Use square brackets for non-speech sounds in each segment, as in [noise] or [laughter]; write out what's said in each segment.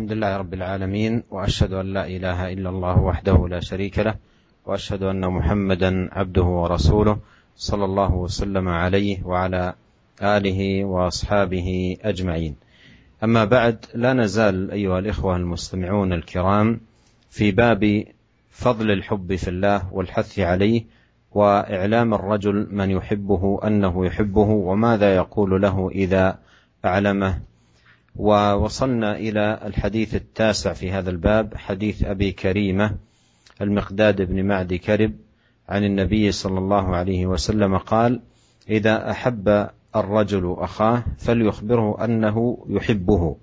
الحمد لله رب العالمين وأشهد أن لا إله إلا الله وحده لا شريك له وأشهد أن محمدا عبده ورسوله صلى الله وسلم عليه وعلى آله وأصحابه أجمعين. أما بعد لا نزال أيها الإخوة المستمعون الكرام في باب فضل الحب في الله والحث عليه وإعلام الرجل من يحبه أنه يحبه وماذا يقول له إذا أعلمه. ووصلنا إلى الحديث التاسع في هذا الباب حديث أبي كريمة المقداد بن معد كرب عن النبي صلى الله عليه وسلم قال إذا أحب الرجل أخاه فليخبره أنه يحبه.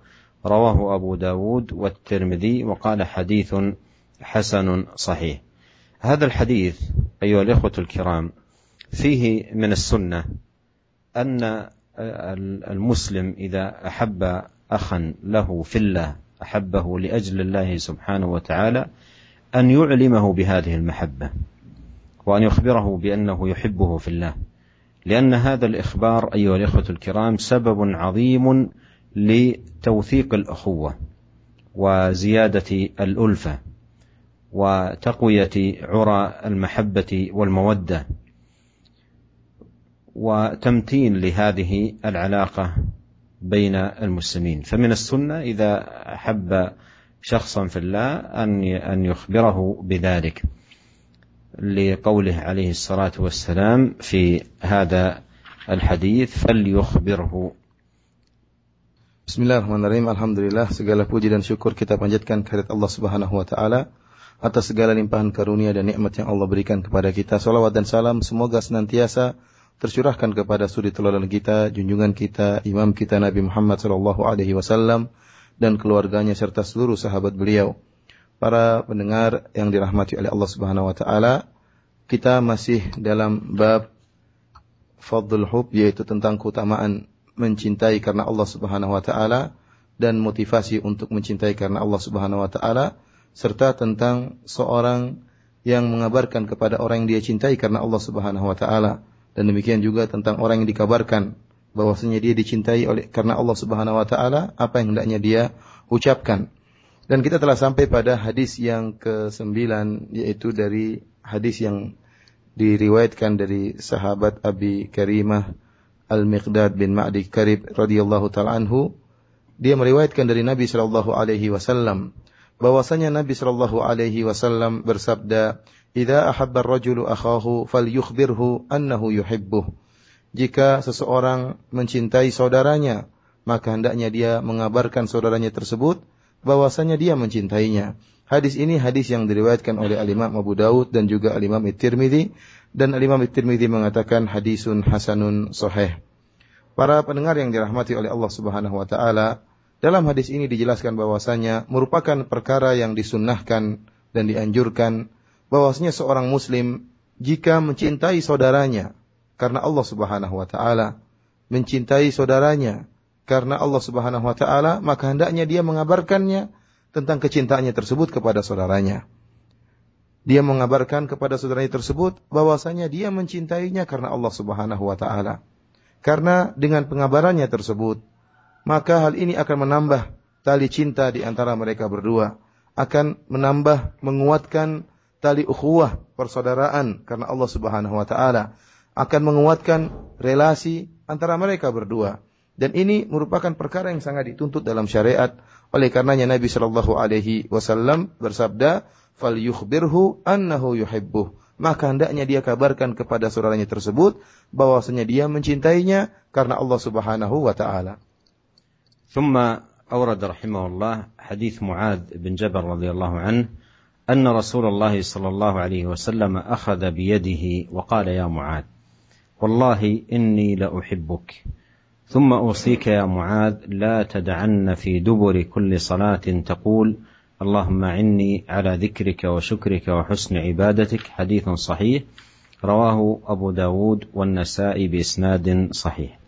رواه أبو داود والترمذي وقال حديث حسن صحيح. هذا الحديث أيها الإخوة الكرام فيه من السنة أن المسلم إذا أحب أخا له في الله أحبه لأجل الله سبحانه وتعالى أن يعلمه بهذه المحبة وأن يخبره بأنه يحبه في الله. لأن هذا الإخبار أيها الإخوة الكرام سبب عظيم لتوثيق الأخوة وزيادة الألفة وتقوية عرى المحبة والمودة وتمتين لهذه العلاقة بين المسلمين فمن السنة اذا احب شخصا في الله ان ان يخبره بذلك لقوله عليه الصلاه والسلام في هذا الحديث فليخبره Bismillahirrahmanirrahim. Alhamdulillah segala puji dan syukur kita panjatkan kehadirat Allah Subhanahu wa taala atas segala limpahan karunia dan nikmat yang Allah berikan kepada kita. Salawat dan salam semoga senantiasa tercurahkan kepada suri teladan kita, junjungan kita, imam kita Nabi Muhammad sallallahu alaihi wasallam dan keluarganya serta seluruh sahabat beliau. Para pendengar yang dirahmati oleh Allah Subhanahu wa taala, kita masih dalam bab fadlul hub yaitu tentang keutamaan mencintai karena Allah Subhanahu wa taala dan motivasi untuk mencintai karena Allah Subhanahu wa taala serta tentang seorang yang mengabarkan kepada orang yang dia cintai karena Allah Subhanahu wa taala dan demikian juga tentang orang yang dikabarkan bahwasanya dia dicintai oleh karena Allah Subhanahu wa taala, apa yang hendaknya dia ucapkan. Dan kita telah sampai pada hadis yang ke-9 yaitu dari hadis yang diriwayatkan dari sahabat Abi Karimah Al-Miqdad bin Ma'di Karib radhiyallahu taala anhu dia meriwayatkan dari Nabi sallallahu alaihi wasallam bahwasanya Nabi sallallahu alaihi wasallam bersabda Idza ahabba ar-rajulu akhahu falyukhbirhu annahu yuhibbuh. Jika seseorang mencintai saudaranya, maka hendaknya dia mengabarkan saudaranya tersebut bahwasanya dia mencintainya. Hadis ini hadis yang diriwayatkan oleh Al-Imam Abu Daud dan juga Al-Imam At-Tirmidzi dan Al-Imam At-Tirmidzi mengatakan hadisun hasanun sahih. Para pendengar yang dirahmati oleh Allah Subhanahu wa taala, dalam hadis ini dijelaskan bahwasanya merupakan perkara yang disunnahkan dan dianjurkan bahwasanya seorang muslim jika mencintai saudaranya karena Allah Subhanahu wa taala, mencintai saudaranya karena Allah Subhanahu wa taala, maka hendaknya dia mengabarkannya tentang kecintaannya tersebut kepada saudaranya. Dia mengabarkan kepada saudaranya tersebut bahwasanya dia mencintainya karena Allah Subhanahu wa taala. Karena dengan pengabarannya tersebut, maka hal ini akan menambah tali cinta di antara mereka berdua, akan menambah menguatkan tali ukhuwah persaudaraan karena Allah Subhanahu wa taala akan menguatkan relasi antara mereka berdua. Dan ini merupakan perkara yang sangat dituntut dalam syariat. Oleh karenanya Nabi Shallallahu alaihi wasallam bersabda, "Falyukhbirhu annahu yuhibbuh." Maka hendaknya dia kabarkan kepada saudaranya tersebut bahwasanya dia mencintainya karena Allah Subhanahu wa taala. ثم أورد رحمه الله حديث معاذ بن جبل رضي الله عنه أن رسول الله صلى الله عليه وسلم أخذ بيده وقال يا معاذ والله إني لأحبك ثم أوصيك يا معاذ لا تدعن في دبر كل صلاة تقول اللهم عني على ذكرك وشكرك وحسن عبادتك حديث صحيح رواه أبو داود والنسائي بإسناد صحيح.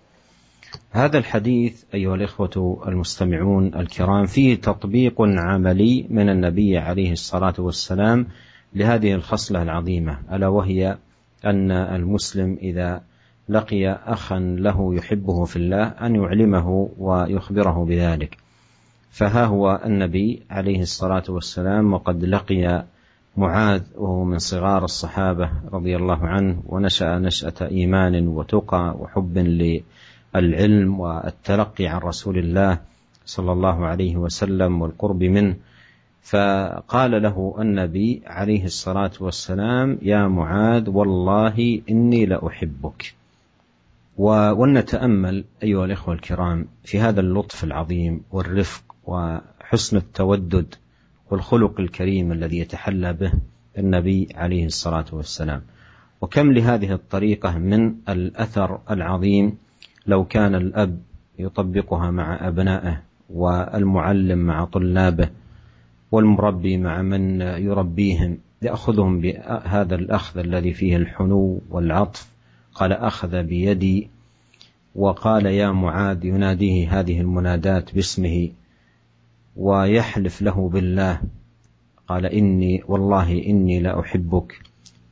هذا الحديث أيها الإخوة المستمعون الكرام فيه تطبيق عملي من النبي عليه الصلاة والسلام لهذه الخصلة العظيمة ألا وهي أن المسلم إذا لقي أخا له يحبه في الله أن يعلمه ويخبره بذلك. فها هو النبي عليه الصلاة والسلام وقد لقي معاذ وهو من صغار الصحابة رضي الله عنه ونشأ نشأة إيمان وتقى وحب للعلم والتلقي عن رسول الله صلى الله عليه وسلم والقرب منه. فقال له النبي عليه الصلاة والسلام يا معاذ والله إني لأحبك. ولنتأمل أيها الإخوة الكرام في هذا اللطف العظيم والرفق وحسن التودد والخلق الكريم الذي يتحلى به النبي عليه الصلاة والسلام. وكم لهذه الطريقة من الأثر العظيم لو كان الأب يطبقها مع أبنائه والمعلم مع طلابه والمربي مع من يربيهم يأخذهم بهذا الأخذ الذي فيه الحنو والعطف قال أخذ بيدي وقال يا معاذ يناديه هذه المنادات باسمه ويحلف له بالله قال إني والله إني لأحبك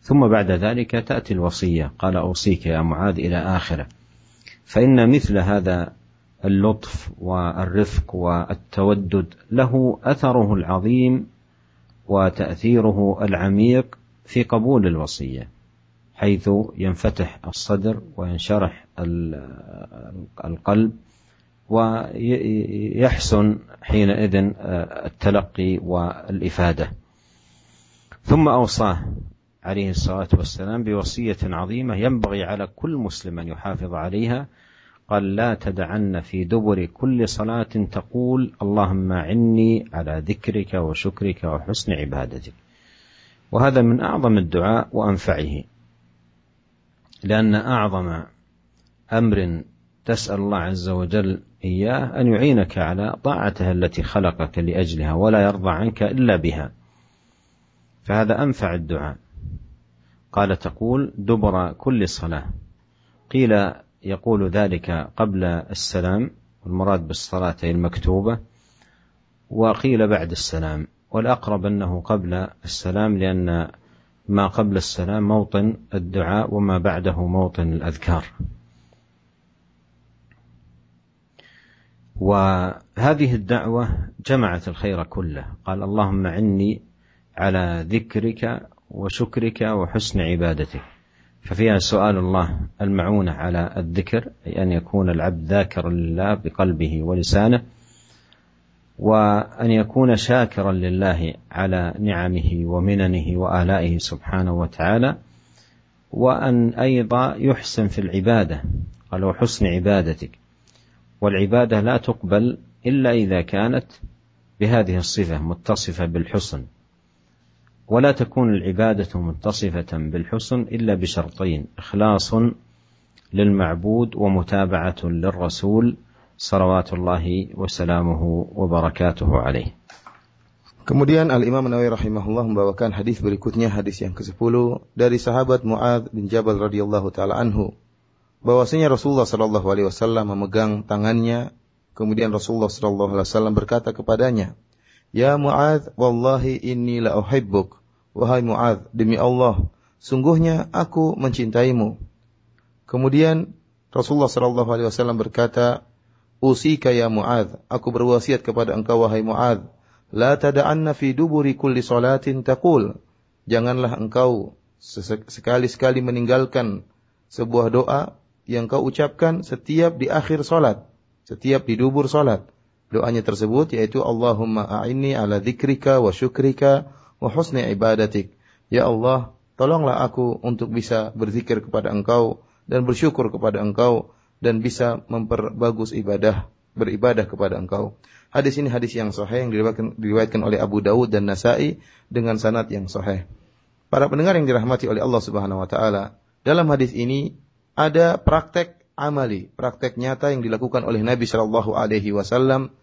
ثم بعد ذلك تأتي الوصية قال أوصيك يا معاذ إلى آخرة. فإن مثل هذا اللطف والرفق والتودد له أثره العظيم وتأثيره العميق في قبول الوصية حيث ينفتح الصدر وينشرح القلب ويحسن حينئذ التلقي والإفادة. ثم أوصاه عليه الصلاة والسلام بوصية عظيمة ينبغي على كل مسلم أن يحافظ عليها. قال لا تدعن في دبر كل صلاة تقول اللهم عني على ذكرك وشكرك وحسن عبادتك. وهذا من أعظم الدعاء وأنفعه لأن أعظم أمر تسأل الله عز وجل إياه أن يعينك على طاعته التي خلقك لأجلها ولا يرضى عنك إلا بها. فهذا أنفع الدعاء. قال تقول دبر كل صلاة. قيل يقول ذلك قبل السلام والمراد بالصلاة المكتوبة وقيل بعد السلام. والأقرب أنه قبل السلام لأن ما قبل السلام موطن الدعاء وما بعده موطن الأذكار. وهذه الدعوة جمعت الخير كله. قال اللهم عني على ذكرك وشكرك وحسن عبادتك. ففيها سؤال الله المعونة على الذكر أي أن يكون العبد ذاكرا لله بقلبه ولسانه وأن يكون شاكرا لله على نعمه ومننه وآلائه سبحانه وتعالى وأن أيضا يحسن في العبادة. قال وحسن عبادتك. والعبادة لا تقبل إلا إذا كانت بهذه الصفة متصفة بالحسن. ولا تكون العبادة متصفة بالحسن إلا بشرطين إخلاص للمعبود ومتابعة للرسول صلوات الله وسلامه وبركاته عليه Kemudian Al-Imam Nawawi rahimahullah membawakan hadis berikutnya hadis yang ke-10 dari sahabat Muadz bin Jabal radhiyallahu taala anhu bahwasanya Rasulullah Shallallahu Alaihi Wasallam memegang tangannya, kemudian Rasulullah Shallallahu Alaihi Wasallam berkata kepadanya, Ya Muad, wallahi inni la uhibbuk. Wahai Muad, demi Allah, sungguhnya aku mencintaimu. Kemudian Rasulullah Shallallahu Alaihi Wasallam berkata, Usika ya Muad, aku berwasiat kepada engkau wahai Muad, la tada'anna fi duburi kulli salatin taqul. Janganlah engkau sekali-sekali meninggalkan sebuah doa yang kau ucapkan setiap di akhir salat, setiap di dubur salat. Doanya tersebut yaitu Allahumma a'inni ala dzikrika wa syukrika wa husni ibadatik. Ya Allah, tolonglah aku untuk bisa berzikir kepada Engkau dan bersyukur kepada Engkau dan bisa memperbagus ibadah, beribadah kepada Engkau. Hadis ini hadis yang sahih yang diriwayatkan, oleh Abu Dawud dan Nasai dengan sanad yang sahih. Para pendengar yang dirahmati oleh Allah Subhanahu wa taala, dalam hadis ini ada praktek amali, praktek nyata yang dilakukan oleh Nabi Shallallahu Alaihi Wasallam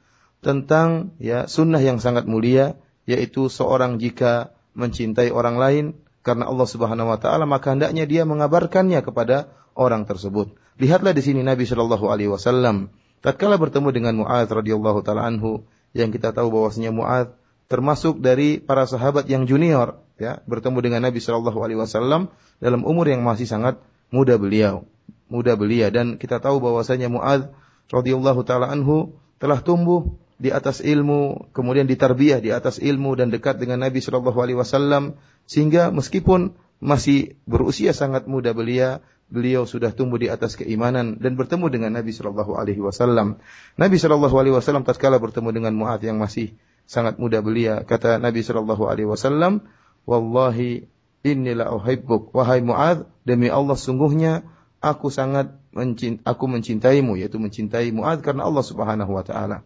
tentang ya sunnah yang sangat mulia, yaitu seorang jika mencintai orang lain karena Allah Subhanahu Wa Taala maka hendaknya dia mengabarkannya kepada orang tersebut. Lihatlah di sini Nabi Shallallahu Alaihi Wasallam tatkala bertemu dengan Muadz radhiyallahu taala anhu yang kita tahu bahwasanya Muadz termasuk dari para sahabat yang junior ya bertemu dengan Nabi Shallallahu alaihi wasallam dalam umur yang masih sangat muda beliau, muda belia dan kita tahu bahwasanya Muadz radhiyallahu taala anhu telah tumbuh di atas ilmu, kemudian ditarbiyah di atas ilmu dan dekat dengan Nabi Shallallahu Alaihi Wasallam sehingga meskipun masih berusia sangat muda belia, beliau sudah tumbuh di atas keimanan dan bertemu dengan Nabi Shallallahu Alaihi Wasallam. Nabi Shallallahu Alaihi Wasallam tatkala bertemu dengan Muad yang masih sangat muda belia, kata Nabi Shallallahu Alaihi Wasallam, Wallahi inilah uhibbuk wahai Muad demi Allah sungguhnya aku sangat mencint aku mencintaimu yaitu mencintai Muad karena Allah Subhanahu wa taala.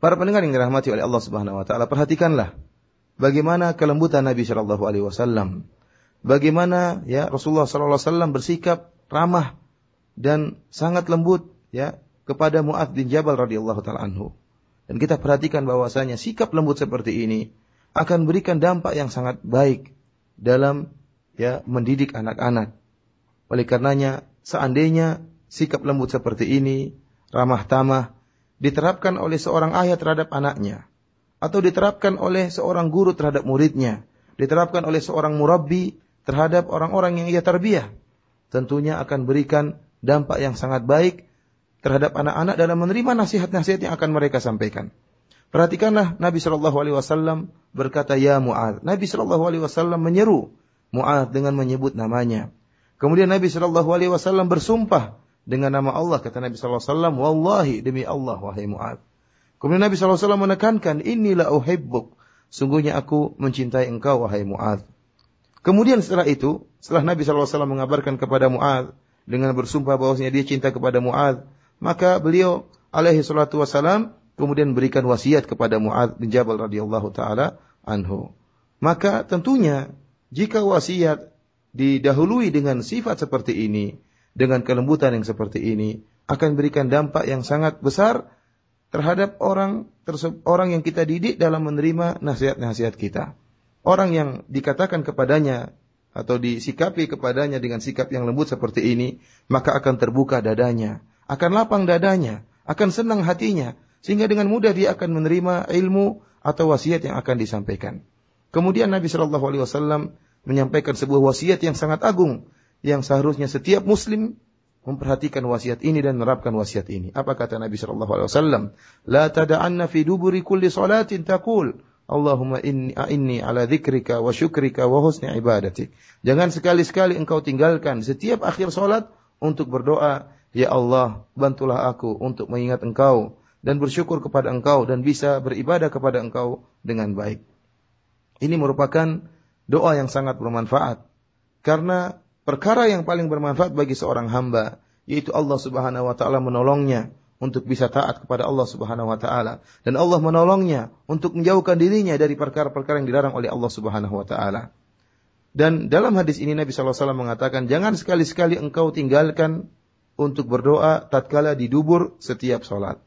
Para pendengar yang dirahmati oleh Allah Subhanahu wa taala, perhatikanlah bagaimana kelembutan Nabi Shallallahu alaihi wasallam. Bagaimana ya Rasulullah sallallahu alaihi wasallam bersikap ramah dan sangat lembut ya kepada Mu'adz bin Jabal radhiyallahu taala anhu. Dan kita perhatikan bahwasanya sikap lembut seperti ini akan berikan dampak yang sangat baik dalam ya mendidik anak-anak. Oleh karenanya seandainya sikap lembut seperti ini, ramah tamah, diterapkan oleh seorang ayah terhadap anaknya, atau diterapkan oleh seorang guru terhadap muridnya, diterapkan oleh seorang murabbi terhadap orang-orang yang ia tarbiyah, tentunya akan berikan dampak yang sangat baik terhadap anak-anak dalam menerima nasihat-nasihat yang akan mereka sampaikan. Perhatikanlah Nabi Shallallahu Alaihi Wasallam berkata ya Muad. Nabi Shallallahu Alaihi Wasallam menyeru Muad dengan menyebut namanya. Kemudian Nabi Shallallahu Alaihi Wasallam bersumpah dengan nama Allah kata Nabi sallallahu alaihi wasallam wallahi demi Allah wahai Muad. Kemudian Nabi sallallahu alaihi wasallam menekankan inilah uhibbuk sungguhnya aku mencintai engkau wahai Muad. Kemudian setelah itu setelah Nabi sallallahu alaihi wasallam mengabarkan kepada Muad dengan bersumpah bahwasanya dia cinta kepada Muad maka beliau alaihi salatu wasallam kemudian berikan wasiat kepada Muad bin Jabal radhiyallahu taala anhu. Maka tentunya jika wasiat didahului dengan sifat seperti ini dengan kelembutan yang seperti ini akan berikan dampak yang sangat besar terhadap orang orang yang kita didik dalam menerima nasihat-nasihat kita. Orang yang dikatakan kepadanya atau disikapi kepadanya dengan sikap yang lembut seperti ini, maka akan terbuka dadanya, akan lapang dadanya, akan senang hatinya, sehingga dengan mudah dia akan menerima ilmu atau wasiat yang akan disampaikan. Kemudian Nabi Shallallahu Alaihi Wasallam menyampaikan sebuah wasiat yang sangat agung yang seharusnya setiap muslim memperhatikan wasiat ini dan menerapkan wasiat ini. Apa kata Nabi sallallahu alaihi wasallam? La tada'anna fi duburi kulli salatin taqul Allahumma inni a'inni ala dzikrika wa syukrika wa husni ibadatik. Jangan sekali-sekali engkau tinggalkan setiap akhir salat untuk berdoa, ya Allah, bantulah aku untuk mengingat engkau dan bersyukur kepada engkau dan bisa beribadah kepada engkau dengan baik. Ini merupakan doa yang sangat bermanfaat karena perkara yang paling bermanfaat bagi seorang hamba yaitu Allah Subhanahu wa taala menolongnya untuk bisa taat kepada Allah Subhanahu wa taala dan Allah menolongnya untuk menjauhkan dirinya dari perkara-perkara yang dilarang oleh Allah Subhanahu wa taala. Dan dalam hadis ini Nabi wasallam mengatakan jangan sekali-sekali engkau tinggalkan untuk berdoa tatkala di dubur setiap salat.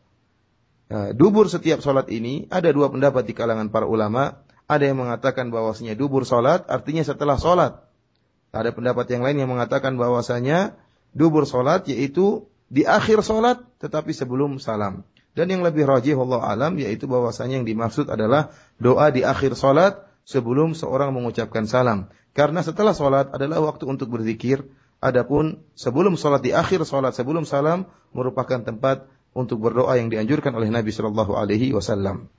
Nah, dubur setiap salat ini ada dua pendapat di kalangan para ulama. Ada yang mengatakan bahwasanya dubur salat artinya setelah salat. Ada pendapat yang lain yang mengatakan bahwasanya dubur solat yaitu di akhir solat tetapi sebelum salam. Dan yang lebih rajih Allah alam yaitu bahwasanya yang dimaksud adalah doa di akhir solat sebelum seorang mengucapkan salam. Karena setelah solat adalah waktu untuk berzikir. Adapun sebelum solat di akhir solat sebelum salam merupakan tempat untuk berdoa yang dianjurkan oleh Nabi Shallallahu Alaihi Wasallam.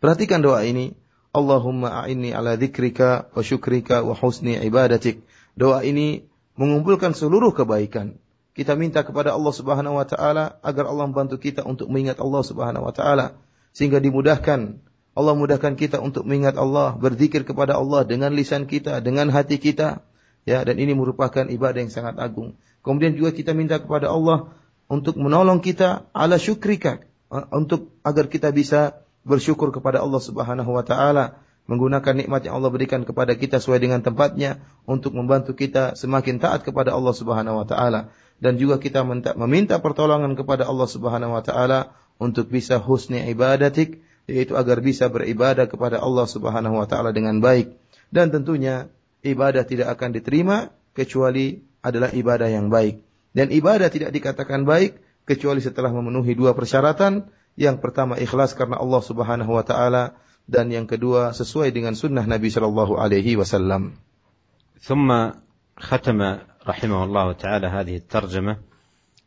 Perhatikan doa ini. Allahumma a'inni ala dzikrika wa syukrika wa husni ibadatik. Doa ini mengumpulkan seluruh kebaikan. Kita minta kepada Allah Subhanahu wa taala agar Allah membantu kita untuk mengingat Allah Subhanahu wa taala sehingga dimudahkan Allah mudahkan kita untuk mengingat Allah, berzikir kepada Allah dengan lisan kita, dengan hati kita. Ya, dan ini merupakan ibadah yang sangat agung. Kemudian juga kita minta kepada Allah untuk menolong kita ala syukrika, untuk agar kita bisa bersyukur kepada Allah Subhanahu wa taala, menggunakan nikmat yang Allah berikan kepada kita sesuai dengan tempatnya untuk membantu kita semakin taat kepada Allah Subhanahu wa taala. Dan juga kita minta, meminta pertolongan kepada Allah Subhanahu wa taala untuk bisa husni ibadatik yaitu agar bisa beribadah kepada Allah Subhanahu wa taala dengan baik. Dan tentunya ibadah tidak akan diterima kecuali adalah ibadah yang baik. Dan ibadah tidak dikatakan baik kecuali setelah memenuhi dua persyaratan Yang pertama ikhlas karena Allah Subhanahu wa taala. Dan yang kedua sesuai dengan sunnah Nabi sallallahu alaihi wasallam. ثم ختم رحمه الله تعالى هذه الترجمة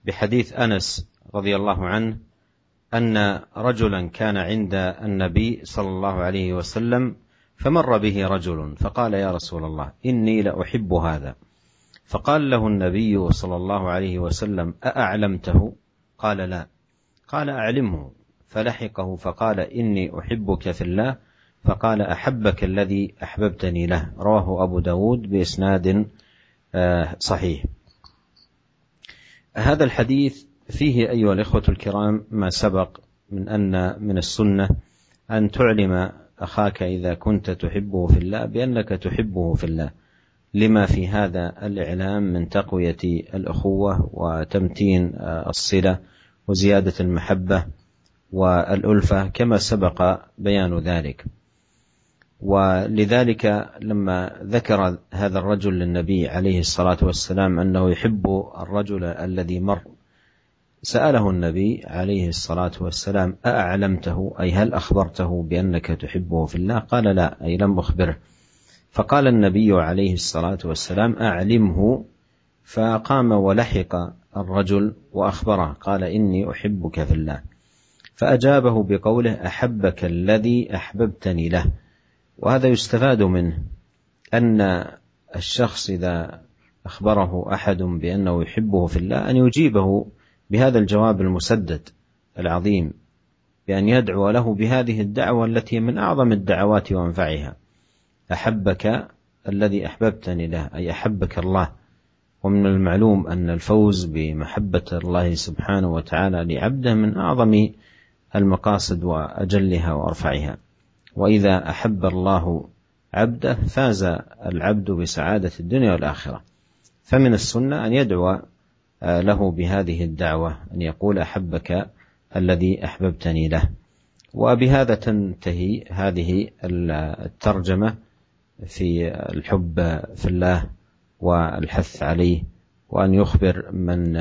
بحديث أنس رضي الله عنه أن رجلا كان عند النبي صلى الله عليه وسلم فمر به رجل فقال يا رسول الله إني لأحب هذا فقال له النبي صلى الله عليه وسلم أأعلمته قال لا قال أعلمه فلحقه فقال إني أحبك في الله. فقال أحبك الذي أحببتني له. رواه أبو داود بإسناد آه، صحيح. هذا الحديث فيه أيها الإخوة الكرام ما سبق من أن من السنة أن تعلم أخاك إذا كنت تحبه في الله بأنك تحبه في الله. لما في هذا الإعلام من تقوية الأخوة وتمتين آه، الصلة وزيادة المحبة والألفة كما سبق بيان ذلك. ولذلك لما ذكر هذا الرجل للنبي عليه الصلاة والسلام أنه يحب الرجل الذي مر سأله النبي عليه الصلاة والسلام أأعلمته؟ أي هل أخبرته بأنك تحبه في الله؟ قال لا أي لم أخبره. فقال النبي عليه الصلاة والسلام أعلمه. فقام ولحق الرجل وأخبره قال إني أحبك في الله. فأجابه بقوله أحبك الذي أحببتني له. وهذا يستفاد منه أن الشخص إذا أخبره أحد بأنه يحبه في الله أن يجيبه بهذا الجواب المسدد العظيم بأن يدعو له بهذه الدعوة التي من أعظم الدعوات وأنفعها. أحبك الذي أحببتني له أي أحبك الله. ومن المعلوم أن الفوز بمحبة الله سبحانه وتعالى لعبده من أعظم المقاصد وأجلها وأرفعها. وإذا أحب الله عبده فاز العبد بسعادة الدنيا والآخرة. فمن السنة أن يدعو آه، له بهذه الدعوة أن يقول أحبك الذي أحببتني له. وبهذا تنتهي هذه الترجمة في الحب في الله والحث عليه وأن يخبر من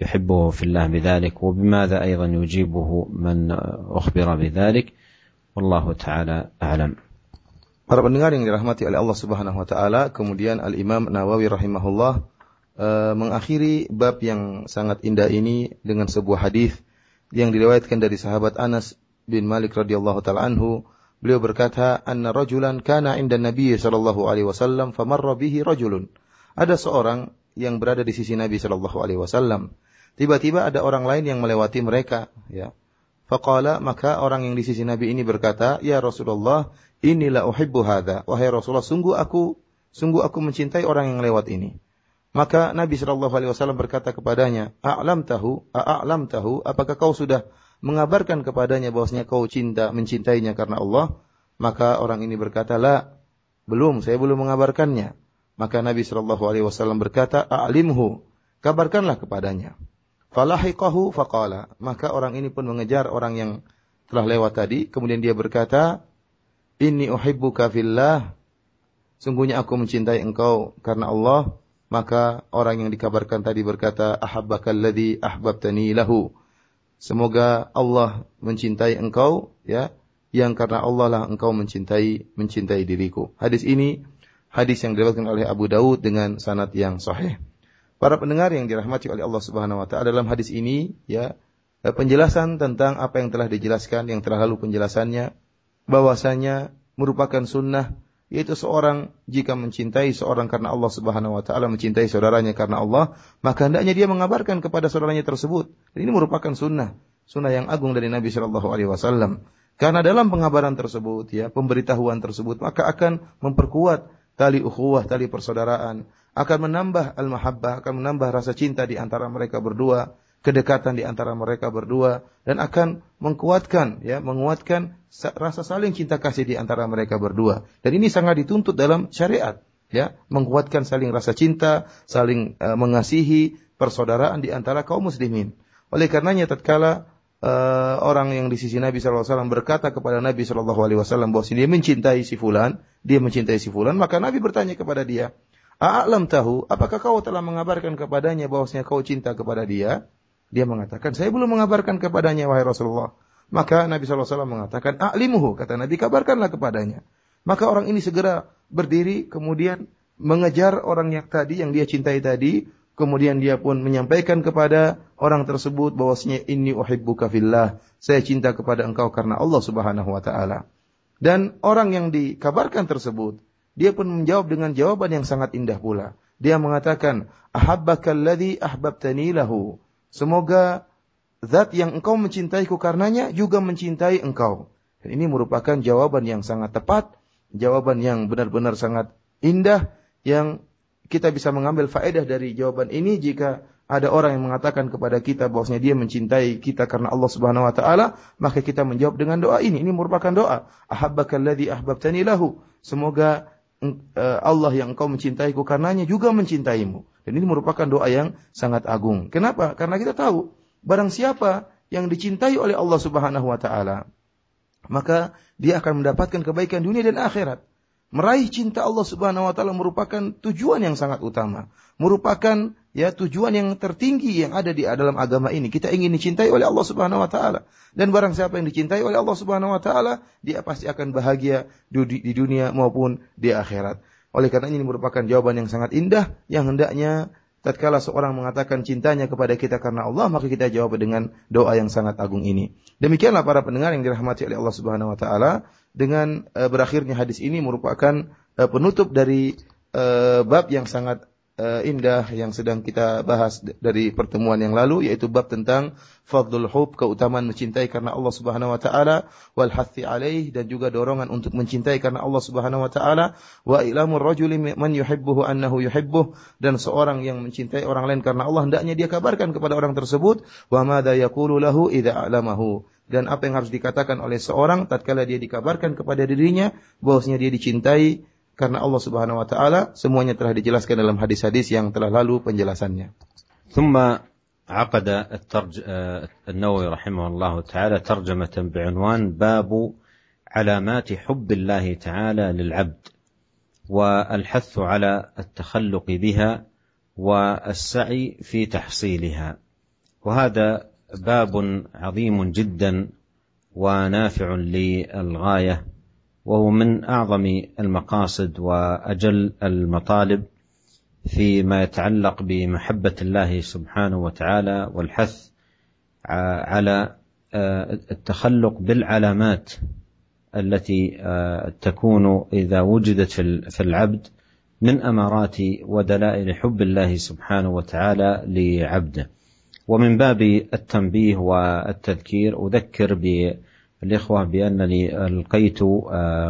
يحبه في الله بذلك وبماذا أيضا يجيبه من أخبر بذلك والله تعالى أعلم Para pendengar yang dirahmati oleh Allah Subhanahu wa taala, kemudian Al-Imam Nawawi rahimahullah uh, mengakhiri bab yang sangat indah ini dengan sebuah hadis yang diriwayatkan dari sahabat Anas bin Malik radhiyallahu taala anhu Beliau berkata, "Anna rajulan kana 'inda Nabi sallallahu alaihi wasallam famarra bihi rajulun." Ada seorang yang berada di sisi Nabi sallallahu alaihi wasallam. Tiba-tiba ada orang lain yang melewati mereka, ya. Faqala maka orang yang di sisi Nabi ini berkata, "Ya Rasulullah, inilah uhibbu hadza." Wahai Rasulullah, sungguh aku sungguh aku mencintai orang yang lewat ini. Maka Nabi Shallallahu Alaihi Wasallam berkata kepadanya, "A'lam tahu, a'lam tahu, apakah kau sudah mengabarkan kepadanya bahwasanya kau cinta mencintainya karena Allah, maka orang ini berkata, "La, belum, saya belum mengabarkannya." Maka Nabi Shallallahu alaihi wasallam berkata, "A'limhu, kabarkanlah kepadanya." Falahiqahu faqala, maka orang ini pun mengejar orang yang telah lewat tadi, kemudian dia berkata, "Inni uhibbuka fillah." Sungguhnya aku mencintai engkau karena Allah, maka orang yang dikabarkan tadi berkata, "Ahabbakal ahbabtani lahu." Semoga Allah mencintai engkau ya yang karena Allah lah engkau mencintai mencintai diriku. Hadis ini hadis yang diriwayatkan oleh Abu Daud dengan sanad yang sahih. Para pendengar yang dirahmati oleh Allah Subhanahu wa taala dalam hadis ini ya eh, penjelasan tentang apa yang telah dijelaskan yang telah lalu penjelasannya bahwasanya merupakan sunnah yaitu seorang jika mencintai seorang karena Allah Subhanahu wa taala mencintai saudaranya karena Allah, maka hendaknya dia mengabarkan kepada saudaranya tersebut. Dan ini merupakan sunnah, sunnah yang agung dari Nabi Shallallahu alaihi wasallam. Karena dalam pengabaran tersebut ya, pemberitahuan tersebut maka akan memperkuat tali ukhuwah, tali persaudaraan, akan menambah al-mahabbah, akan menambah rasa cinta di antara mereka berdua kedekatan di antara mereka berdua dan akan menguatkan ya menguatkan rasa saling cinta kasih di antara mereka berdua. Dan ini sangat dituntut dalam syariat ya menguatkan saling rasa cinta saling uh, mengasihi persaudaraan di antara kaum muslimin. Oleh karenanya tatkala uh, orang yang di sisi Nabi SAW berkata kepada Nabi SAW bahwa dia mencintai si fulan dia mencintai si fulan maka Nabi bertanya kepada dia A'lam tahu, apakah kau telah mengabarkan kepadanya bahwasanya kau cinta kepada dia? Dia mengatakan, saya belum mengabarkan kepadanya, wahai Rasulullah. Maka Nabi SAW mengatakan, a'limuhu, kata Nabi, kabarkanlah kepadanya. Maka orang ini segera berdiri, kemudian mengejar orang yang tadi, yang dia cintai tadi, kemudian dia pun menyampaikan kepada orang tersebut bahwasanya inni uhibbuka fillah, saya cinta kepada engkau karena Allah Subhanahu wa taala. Dan orang yang dikabarkan tersebut, dia pun menjawab dengan jawaban yang sangat indah pula. Dia mengatakan, "Ahabbaka alladhi ahbabtani lahu." Semoga zat yang engkau mencintaiku karenanya juga mencintai engkau. Dan ini merupakan jawaban yang sangat tepat, jawaban yang benar-benar sangat indah yang kita bisa mengambil faedah dari jawaban ini jika ada orang yang mengatakan kepada kita bahwasanya dia mencintai kita karena Allah Subhanahu wa taala, maka kita menjawab dengan doa ini. Ini merupakan doa. Ahabbakalladzi ahbabtani lahu. Semoga Allah yang engkau mencintaiku karenanya juga mencintaimu. Dan ini merupakan doa yang sangat agung. Kenapa? Karena kita tahu barang siapa yang dicintai oleh Allah Subhanahu wa taala, maka dia akan mendapatkan kebaikan dunia dan akhirat. Meraih cinta Allah Subhanahu wa taala merupakan tujuan yang sangat utama, merupakan ya tujuan yang tertinggi yang ada di dalam agama ini. Kita ingin dicintai oleh Allah Subhanahu wa taala. Dan barang siapa yang dicintai oleh Allah Subhanahu wa taala, dia pasti akan bahagia di dunia maupun di akhirat. Oleh karena ini merupakan jawaban yang sangat indah yang hendaknya tatkala seorang mengatakan cintanya kepada kita karena Allah, maka kita jawab dengan doa yang sangat agung ini. Demikianlah para pendengar yang dirahmati oleh Allah Subhanahu wa taala dengan uh, berakhirnya hadis ini merupakan uh, penutup dari uh, bab yang sangat uh, indah yang sedang kita bahas dari pertemuan yang lalu yaitu bab tentang fadlul hub keutamaan mencintai karena Allah Subhanahu wa taala wal hathi alaih dan juga dorongan untuk mencintai karena Allah Subhanahu wa taala wa ilamur rajuli man yuhibbuhu annahu yuhibbuh dan seorang yang mencintai orang lain karena Allah hendaknya dia kabarkan kepada orang tersebut wa madza yaqulu lahu idza alamahu. Dan apa yang harus dikatakan oleh seorang tatkala dia dikabarkan kepada dirinya bahwasanya dia dicintai karena Allah Subhanahu wa taala semuanya telah dijelaskan dalam hadis-hadis yang telah lalu penjelasannya. ثم عقد الترج... النووي رحمه الله تعالى ترجمة بعنوان باب علامات حب الله تعالى للعبد والحث على التخلق بها والسعي في تحصيلها وهذا باب عظيم جدا ونافع للغايه وهو من أعظم المقاصد وأجل المطالب فيما يتعلق بمحبة الله سبحانه وتعالى والحث على التخلق بالعلامات التي تكون إذا وجدت في العبد من أمارات ودلائل حب الله سبحانه وتعالى لعبده. ومن باب التنبيه والتذكير أذكر بالإخوة بأنني ألقيت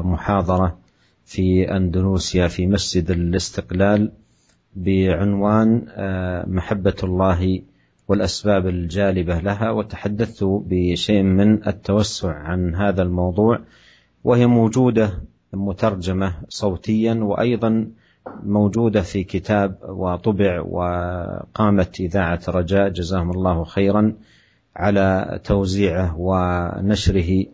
محاضرة في أندونيسيا في مسجد الاستقلال بعنوان محبة الله والأسباب الجالبة لها وتحدثت بشيء من التوسع عن هذا الموضوع وهي موجودة مترجمة صوتيا وأيضا موجودة في كتاب وطبع وقامت إذاعة رجاء جزاهم الله خيرا على توزيعه ونشره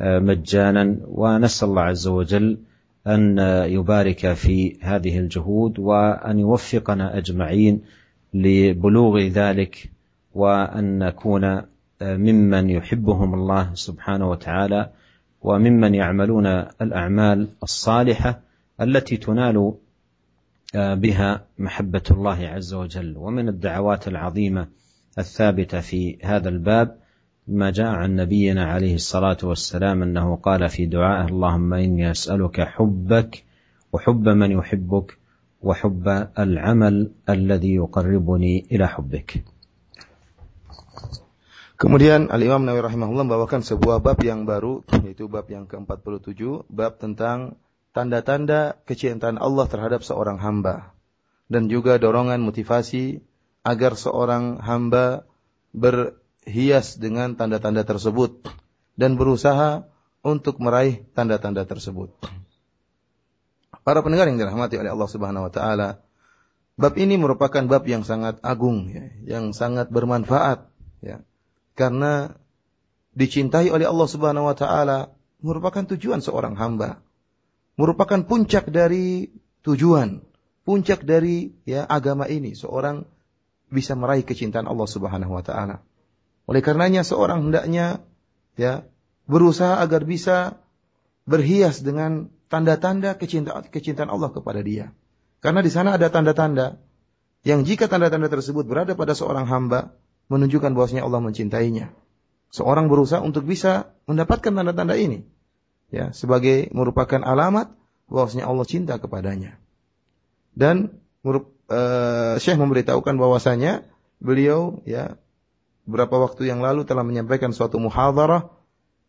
مجانا. ونسأل الله عز وجل أن يبارك في هذه الجهود وأن يوفقنا أجمعين لبلوغ ذلك وأن نكون ممن يحبهم الله سبحانه وتعالى وممن يعملون الأعمال الصالحة التي تنال بها محبة الله عز وجل. ومن الدعوات العظيمة الثابتة في هذا الباب ما جاء عن نبينا عليه الصلاة والسلام أنه قال في دعائه اللهم إني أسألك حبك وحب من يحبك وحب العمل الذي يقربني إلى حبك Kemudian Al-Imam Nawawi rahimahullah membawakan sebuah bab yang baru yaitu bab yang ke-47, bab tentang tanda-tanda kecintaan Allah terhadap seorang hamba dan juga dorongan motivasi agar seorang hamba berhias dengan tanda-tanda tersebut dan berusaha untuk meraih tanda-tanda tersebut. Para pendengar yang dirahmati oleh Allah Subhanahu wa taala, bab ini merupakan bab yang sangat agung ya, yang sangat bermanfaat ya. Karena dicintai oleh Allah Subhanahu wa taala merupakan tujuan seorang hamba merupakan puncak dari tujuan, puncak dari ya agama ini. Seorang bisa meraih kecintaan Allah Subhanahu wa taala. Oleh karenanya seorang hendaknya ya berusaha agar bisa berhias dengan tanda-tanda kecintaan kecintaan Allah kepada dia. Karena di sana ada tanda-tanda yang jika tanda-tanda tersebut berada pada seorang hamba menunjukkan bahwasanya Allah mencintainya. Seorang berusaha untuk bisa mendapatkan tanda-tanda ini ya sebagai merupakan alamat bahwasanya Allah cinta kepadanya. Dan uh, Syekh memberitahukan bahwasanya beliau ya beberapa waktu yang lalu telah menyampaikan suatu muhadharah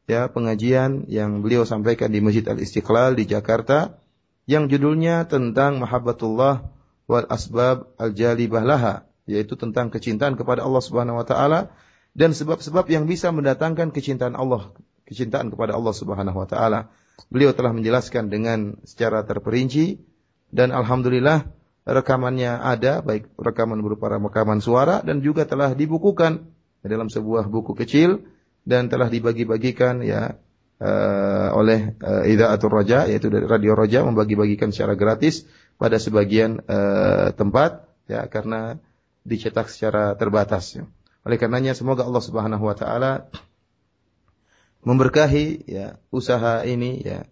ya pengajian yang beliau sampaikan di Masjid Al Istiqlal di Jakarta yang judulnya tentang mahabbatullah wal asbab al jalibah laha yaitu tentang kecintaan kepada Allah Subhanahu wa taala dan sebab-sebab yang bisa mendatangkan kecintaan Allah kecintaan kepada Allah Subhanahu wa taala. Beliau telah menjelaskan dengan secara terperinci dan alhamdulillah rekamannya ada baik rekaman berupa rekaman suara dan juga telah dibukukan dalam sebuah buku kecil dan telah dibagi-bagikan ya uh, oleh uh, Idaatul Raja yaitu dari Radio Raja membagi-bagikan secara gratis pada sebagian uh, tempat ya karena dicetak secara terbatas ya. Oleh karenanya semoga Allah Subhanahu wa taala memberkahi ya usaha ini ya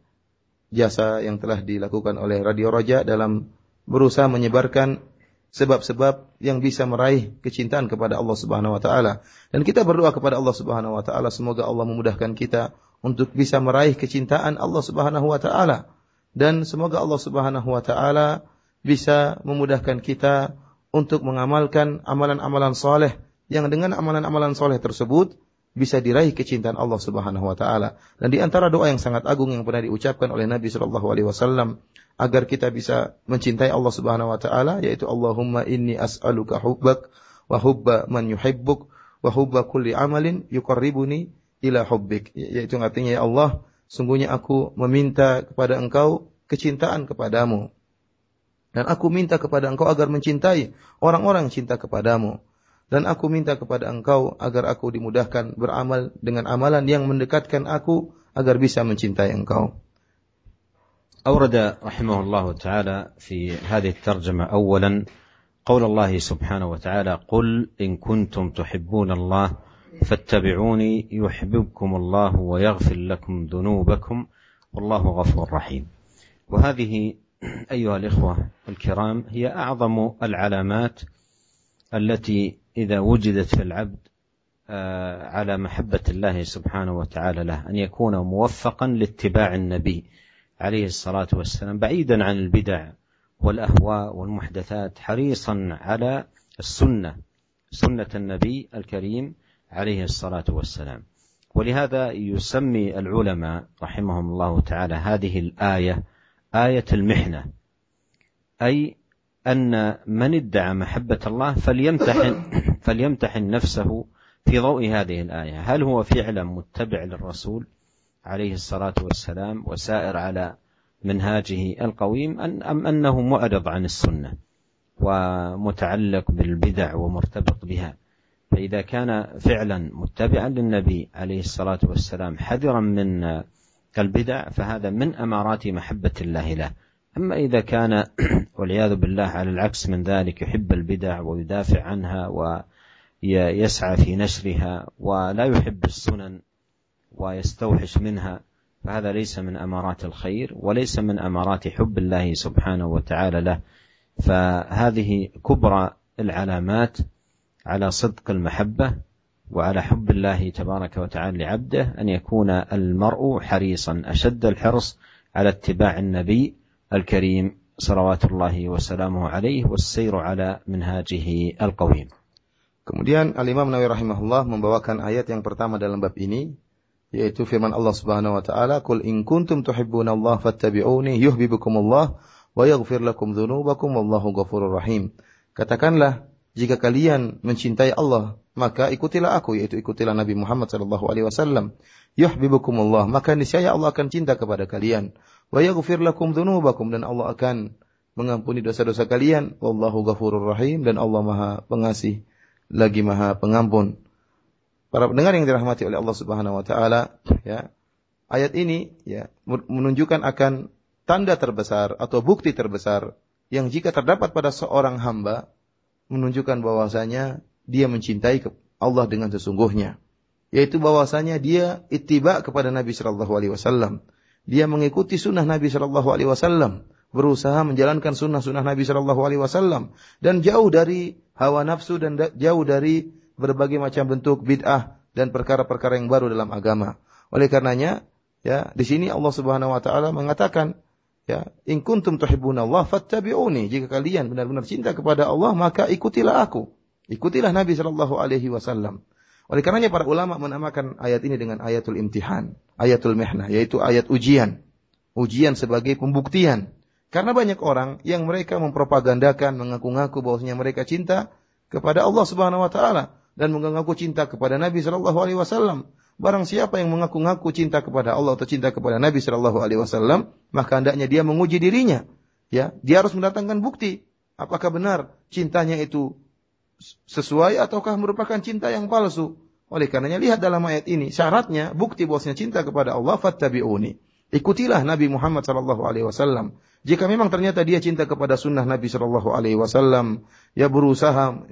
jasa yang telah dilakukan oleh Radio Raja dalam berusaha menyebarkan sebab-sebab yang bisa meraih kecintaan kepada Allah Subhanahu wa taala. Dan kita berdoa kepada Allah Subhanahu wa taala semoga Allah memudahkan kita untuk bisa meraih kecintaan Allah Subhanahu wa taala dan semoga Allah Subhanahu wa taala bisa memudahkan kita untuk mengamalkan amalan-amalan soleh yang dengan amalan-amalan soleh tersebut bisa diraih kecintaan Allah Subhanahu wa taala. Dan di antara doa yang sangat agung yang pernah diucapkan oleh Nabi sallallahu alaihi wasallam agar kita bisa mencintai Allah Subhanahu wa taala yaitu Allahumma inni as'aluka hubbak wa hubba man yuhibbuk wa hubba kulli amalin yuqarribuni ila hubbik. Yaitu artinya ya Allah sungguhnya aku meminta kepada engkau kecintaan kepadamu. Dan aku minta kepada engkau agar mencintai orang-orang yang cinta kepadamu dan aku minta kepada engkau agar aku dimudahkan beramal dengan amalan yang mendekatkan aku agar bisa mencintai engkau. أورد رحمه الله تعالى في هذه الترجمة أولا قول الله سبحانه وتعالى قل إن كنتم تحبون الله فاتبعوني يحببكم الله ويغفر لكم ذنوبكم والله غفور رحيم. وهذه أيها الإخوة الكرام هي أعظم العلامات التي إذا وجدت في العبد آه، على محبة الله سبحانه وتعالى له أن يكون موفقا لاتباع النبي عليه الصلاة والسلام بعيدا عن البدع والأهواء والمحدثات حريصا على السنة سنة النبي الكريم عليه الصلاة والسلام. ولهذا يسمي العلماء رحمهم الله تعالى هذه الآية آية المحنة أي أن من ادعى محبة الله فليمتحن [coughs] فليمتحن نفسه في ضوء هذه الآية. هل هو فعلا متبع للرسول عليه الصلاة والسلام وسائر على منهاجه القويم أم أنه معرض عن السنة ومتعلق بالبدع ومرتبط بها؟ فإذا كان فعلا متبعا للنبي عليه الصلاة والسلام حذرا من البدع فهذا من أمارات محبة الله له. أما إذا كان [clears throat] والعياذ بالله على العكس من ذلك يحب البدع ويدافع عنها ويسعى في نشرها ولا يحب السنن ويستوحش منها فهذا ليس من أمارات الخير وليس من أمارات حب الله سبحانه وتعالى له. فهذه كبرى العلامات على صدق المحبة وعلى حب الله تبارك وتعالى لعبده أن يكون المرء حريصا أشد الحرص على اتباع النبي الكريم صلوات الله وسلامه عليه والسير على منهاجه القويم. Kemudian Al Imam Nawawi rahimahullah membawakan ayat yang pertama dalam bab ini yaitu firman Allah Subhanahu wa taala, "Qul in kuntum tuhibbunallaha fattabi'uni yuhibbukumullah wa yaghfir lakum dzunubakum wallahu ghafurur rahim." Katakanlah, jika kalian mencintai Allah, maka ikutilah aku yaitu ikutilah Nabi Muhammad sallallahu alaihi wasallam. Yuhibbukumullah, maka niscaya Allah akan cinta kepada kalian. Wa yaghfir lakum dzunubakum dan Allah akan mengampuni dosa-dosa kalian. Wallahu ghafurur rahim dan Allah Maha Pengasih lagi Maha Pengampun. Para pendengar yang dirahmati oleh Allah Subhanahu wa taala, ya. Ayat ini ya menunjukkan akan tanda terbesar atau bukti terbesar yang jika terdapat pada seorang hamba menunjukkan bahwasanya dia mencintai Allah dengan sesungguhnya yaitu bahwasanya dia ittiba kepada Nabi sallallahu alaihi wasallam dia mengikuti sunnah Nabi sallallahu alaihi wasallam berusaha menjalankan sunnah-sunnah Nabi Shallallahu Alaihi Wasallam dan jauh dari hawa nafsu dan jauh dari berbagai macam bentuk bid'ah dan perkara-perkara yang baru dalam agama. Oleh karenanya, ya di sini Allah Subhanahu Wa Taala mengatakan, ya in kuntum Allah fattabi'uni. Jika kalian benar-benar cinta kepada Allah, maka ikutilah aku. Ikutilah Nabi Shallallahu Alaihi Wasallam. Oleh karenanya para ulama menamakan ayat ini dengan ayatul imtihan, ayatul mihnah, yaitu ayat ujian. Ujian sebagai pembuktian. Karena banyak orang yang mereka mempropagandakan, mengaku-ngaku bahwasanya mereka cinta kepada Allah Subhanahu wa taala dan mengaku cinta kepada Nabi sallallahu alaihi wasallam. Barang siapa yang mengaku-ngaku cinta kepada Allah atau cinta kepada Nabi sallallahu alaihi wasallam, maka hendaknya dia menguji dirinya. Ya, dia harus mendatangkan bukti apakah benar cintanya itu sesuai ataukah merupakan cinta yang palsu. Oleh karenanya lihat dalam ayat ini syaratnya bukti bahwasanya cinta kepada Allah fattabi'uni. Ikutilah Nabi Muhammad sallallahu alaihi wasallam. Jika memang ternyata dia cinta kepada sunnah Nabi sallallahu alaihi wasallam, ya berusaha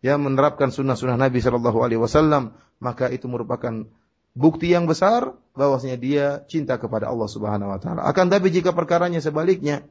ya menerapkan sunnah-sunnah Nabi sallallahu alaihi wasallam, maka itu merupakan bukti yang besar bahwasanya dia cinta kepada Allah Subhanahu wa taala. Akan tapi jika perkaranya sebaliknya,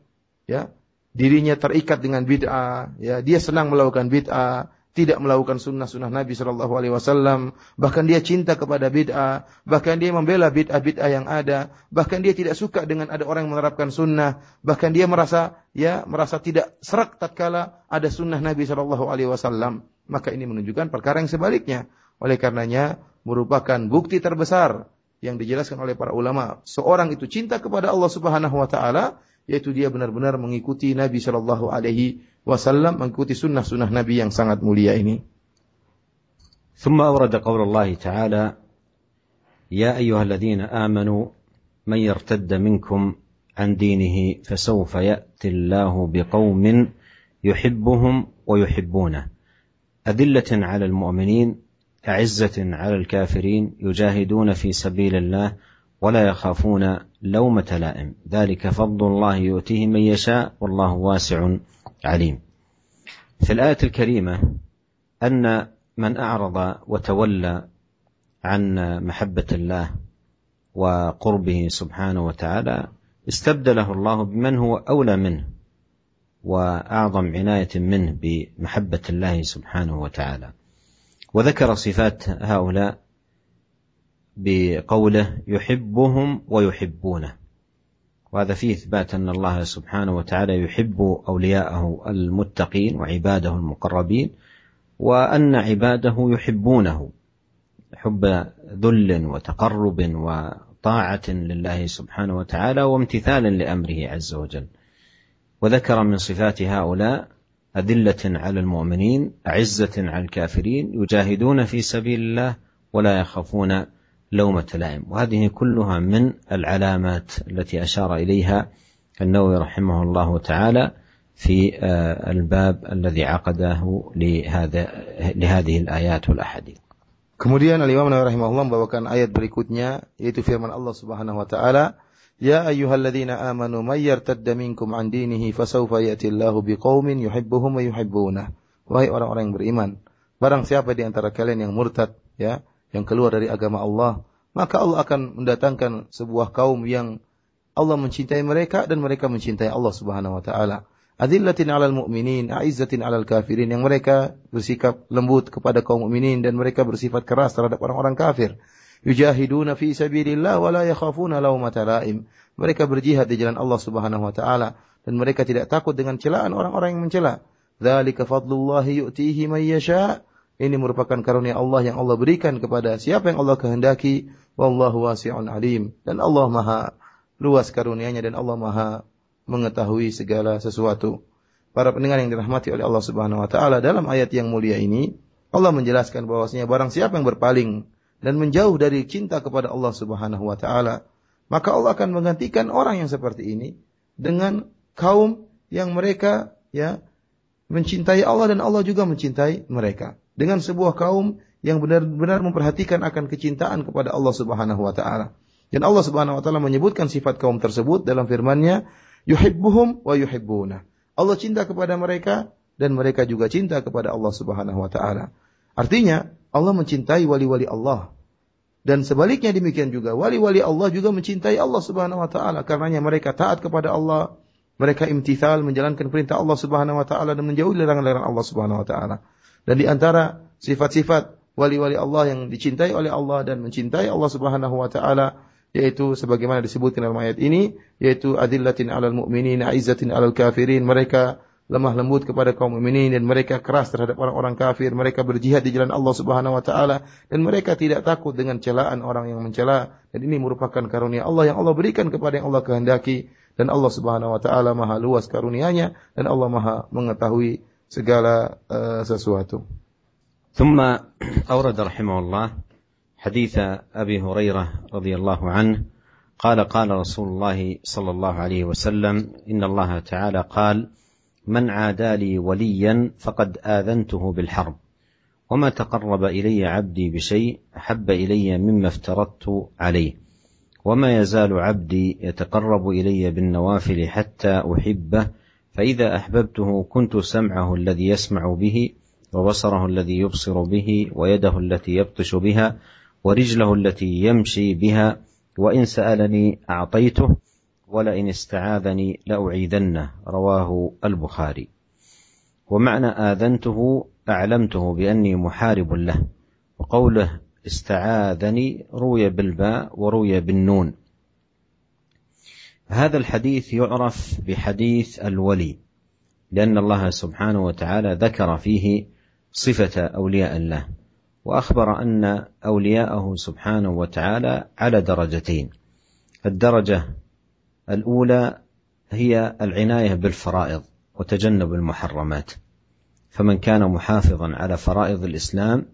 ya, dirinya terikat dengan bid'ah, ya, dia senang melakukan bid'ah, tidak melakukan sunnah-sunnah Nabi Shallallahu Alaihi Wasallam, bahkan dia cinta kepada bid'ah, bahkan dia membela bid'ah-bid'ah yang ada, bahkan dia tidak suka dengan ada orang yang menerapkan sunnah, bahkan dia merasa ya merasa tidak serak tatkala ada sunnah Nabi Shallallahu Alaihi Wasallam, maka ini menunjukkan perkara yang sebaliknya. Oleh karenanya merupakan bukti terbesar yang dijelaskan oleh para ulama. Seorang itu cinta kepada Allah Subhanahu Wa Taala, yaitu dia benar-benar mengikuti Nabi Shallallahu Alaihi wasallam mengikuti sunnah-sunnah Nabi yang sangat mulia ini. ثم أورد قول الله تعالى يا أيها الذين آمنوا من يرتد منكم عن دينه فسوف يأتي الله بقوم يحبهم ويحبونه أذلة على المؤمنين أعزة على الكافرين يجاهدون في سبيل الله ولا يخافون لومة لائم ذلك فضل الله يؤتيه من يشاء والله واسع عليم. في الآية الكريمة أن من أعرض وتولى عن محبة الله وقربه سبحانه وتعالى استبدله الله بمن هو أولى منه وأعظم عناية منه بمحبة الله سبحانه وتعالى. وذكر صفات هؤلاء بقوله يحبهم ويحبونه. وهذا فيه إثبات أن الله سبحانه وتعالى يحب أولياءه المتقين وعباده المقربين وأن عباده يحبونه حب ذل وتقرب وطاعة لله سبحانه وتعالى وامتثالا لأمره عز وجل. وذكر من صفات هؤلاء أذلة على المؤمنين أعزة على الكافرين يجاهدون في سبيل الله ولا يخافون لومة لائم وهذه كلها من العلامات التي أشار إليها النووي رحمه الله تعالى في الباب الذي عقده لهذا لهذه الآيات والأحاديث Kemudian Al-Imam Nawawi rahimahullah membawakan ayat berikutnya yaitu firman Allah Subhanahu wa taala Ya ayyuhalladzina amanu may yartadda minkum an dinihi fasawfa ya'ti Allahu biqaumin yuhibbuhum wa yuhibbunah Wahai orang-orang yang beriman barang siapa di antara kalian yang murtad ya yang keluar dari agama Allah, maka Allah akan mendatangkan sebuah kaum yang Allah mencintai mereka dan mereka mencintai Allah Subhanahu wa taala. Adillatin 'alal mu'minin, a'izzatin 'alal kafirin yang mereka bersikap lembut kepada kaum mukminin dan mereka bersifat keras terhadap orang-orang kafir. Yujahiduna fi sabilillah wa la yakhafuna laumata laim. Mereka berjihad di jalan Allah Subhanahu wa taala dan mereka tidak takut dengan celaan orang-orang yang mencela. Dzalika fadlullahi yu'tihi man yasha' Ini merupakan karunia Allah yang Allah berikan kepada siapa yang Allah kehendaki. Wallahu wasi'un alim. Dan Allah maha luas karunianya dan Allah maha mengetahui segala sesuatu. Para pendengar yang dirahmati oleh Allah Subhanahu wa taala dalam ayat yang mulia ini Allah menjelaskan bahwasanya barang siapa yang berpaling dan menjauh dari cinta kepada Allah Subhanahu wa taala, maka Allah akan menggantikan orang yang seperti ini dengan kaum yang mereka ya mencintai Allah dan Allah juga mencintai mereka dengan sebuah kaum yang benar-benar memperhatikan akan kecintaan kepada Allah Subhanahu wa taala. Dan Allah Subhanahu wa taala menyebutkan sifat kaum tersebut dalam firman-Nya, yuhibbuhum wa yuhibbuna. Allah cinta kepada mereka dan mereka juga cinta kepada Allah Subhanahu wa taala. Artinya, Allah mencintai wali-wali Allah. Dan sebaliknya demikian juga, wali-wali Allah juga mencintai Allah Subhanahu wa taala karenanya mereka taat kepada Allah, Mereka imtithal menjalankan perintah Allah Subhanahu wa taala dan menjauhi larangan-larangan Allah Subhanahu wa taala. Dan di antara sifat-sifat wali-wali Allah yang dicintai oleh Allah dan mencintai Allah Subhanahu wa taala yaitu sebagaimana disebutkan dalam ayat ini yaitu adillatin 'alal mu'minin 'izzatin 'alal kafirin. Mereka lemah lembut kepada kaum mukminin dan mereka keras terhadap orang-orang kafir. Mereka berjihad di jalan Allah Subhanahu wa taala dan mereka tidak takut dengan celaan orang yang mencela. Dan ini merupakan karunia Allah yang Allah berikan kepada yang Allah kehendaki. Dan Allah Subhanahu wa taala maha luas karunianya dan Allah maha mengetahui segala uh, sesuatu. ثم أورد رحمه الله حديث ابي هريره رضي الله عنه قال قال رسول الله صلى الله عليه وسلم ان الله تعالى قال من عادى لي وليا فقد اذنته بالحرب وما تقرب الي عبدي بشيء احب الي مما افترضت عليه وما يزال عبدي يتقرب الي بالنوافل حتى احبه فإذا أحببته كنت سمعه الذي يسمع به وبصره الذي يبصر به ويده التي يبطش بها ورجله التي يمشي بها وإن سألني أعطيته ولئن استعاذني لأعيذنه. رواه البخاري. ومعنى آذنته أعلمته بأني محارب له وقوله استعاذني روي بالباء وروي بالنون. هذا الحديث يعرف بحديث الولي لأن الله سبحانه وتعالى ذكر فيه صفة أولياء الله وأخبر أن أولياءه سبحانه وتعالى على درجتين. الدرجة الأولى هي العناية بالفرائض وتجنب المحرمات فمن كان محافظا على فرائض الإسلام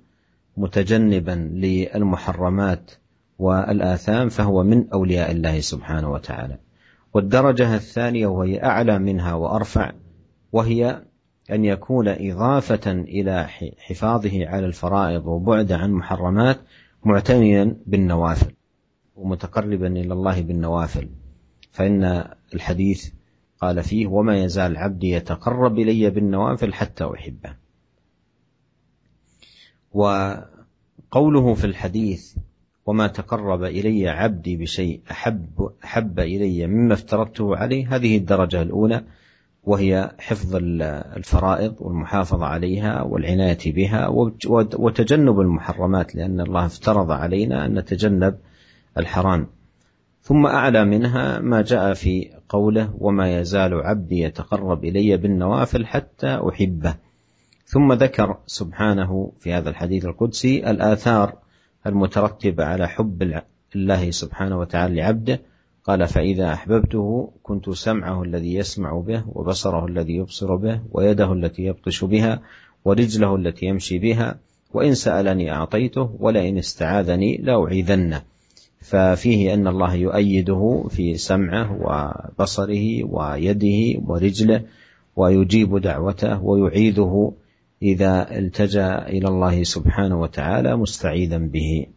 متجنبا للمحرمات والآثام فهو من أولياء الله سبحانه وتعالى. والدرجة الثانية وهي أعلى منها وأرفع وهي أن يكون إضافة إلى حفاظه على الفرائض وبعد عن محرمات معتنيا بالنوافل ومتقربا إلى الله بالنوافل. فإن الحديث قال فيه وما يزال عبدي يتقرب إلي بالنوافل حتى أحبه. وقوله في الحديث وما تقرب إلي عبدي بشيء أحب أحب إلي مما افترضته عليه. هذه الدرجة الأولى وهي حفظ الفرائض والمحافظة عليها والعناية بها وتجنب المحرمات لأن الله افترض علينا أن نتجنب الحرام. ثم أعلى منها ما جاء في قوله وما يزال عبدي يتقرب إلي بالنوافل حتى أحبه ثم ذكر سبحانه في هذا الحديث القدسي الآثار المترتبة على حب الله سبحانه وتعالى لعبده. قال فإذا أحببته كنت سمعه الذي يسمع به وبصره الذي يبصر به ويده التي يبطش بها ورجله التي يمشي بها وإن سألني أعطيته ولئن استعاذني لأعيذنه. ففيه أن الله يؤيده في سمعه وبصره ويده ورجله ويجيب دعوته ويعيذه إذا التجأ إلى الله سبحانه وتعالى مستعيذا به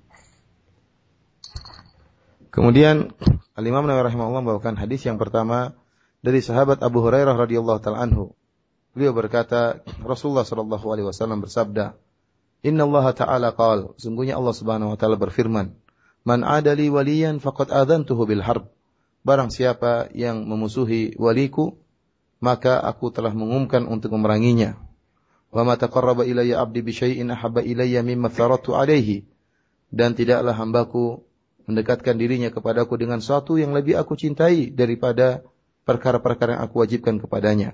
Kemudian Al-Imam Nawawi rahimahullah membawakan hadis yang pertama dari sahabat Abu Hurairah radhiyallahu taala anhu. Beliau berkata, Rasulullah sallallahu alaihi wasallam bersabda, "Inna Allah ta'ala qala, sungguhnya Allah Subhanahu wa taala berfirman, "Man adali waliyan faqad adantuhu bil harb." Barang siapa yang memusuhi waliku, maka aku telah mengumumkan untuk memeranginya. Wa ma taqarraba ilayya 'abdi bi syai'in ahabba ilayya mimma. Dan tidaklah hambaku mendekatkan dirinya kepadaku dengan sesuatu yang lebih aku cintai daripada perkara-perkara yang aku wajibkan kepadanya.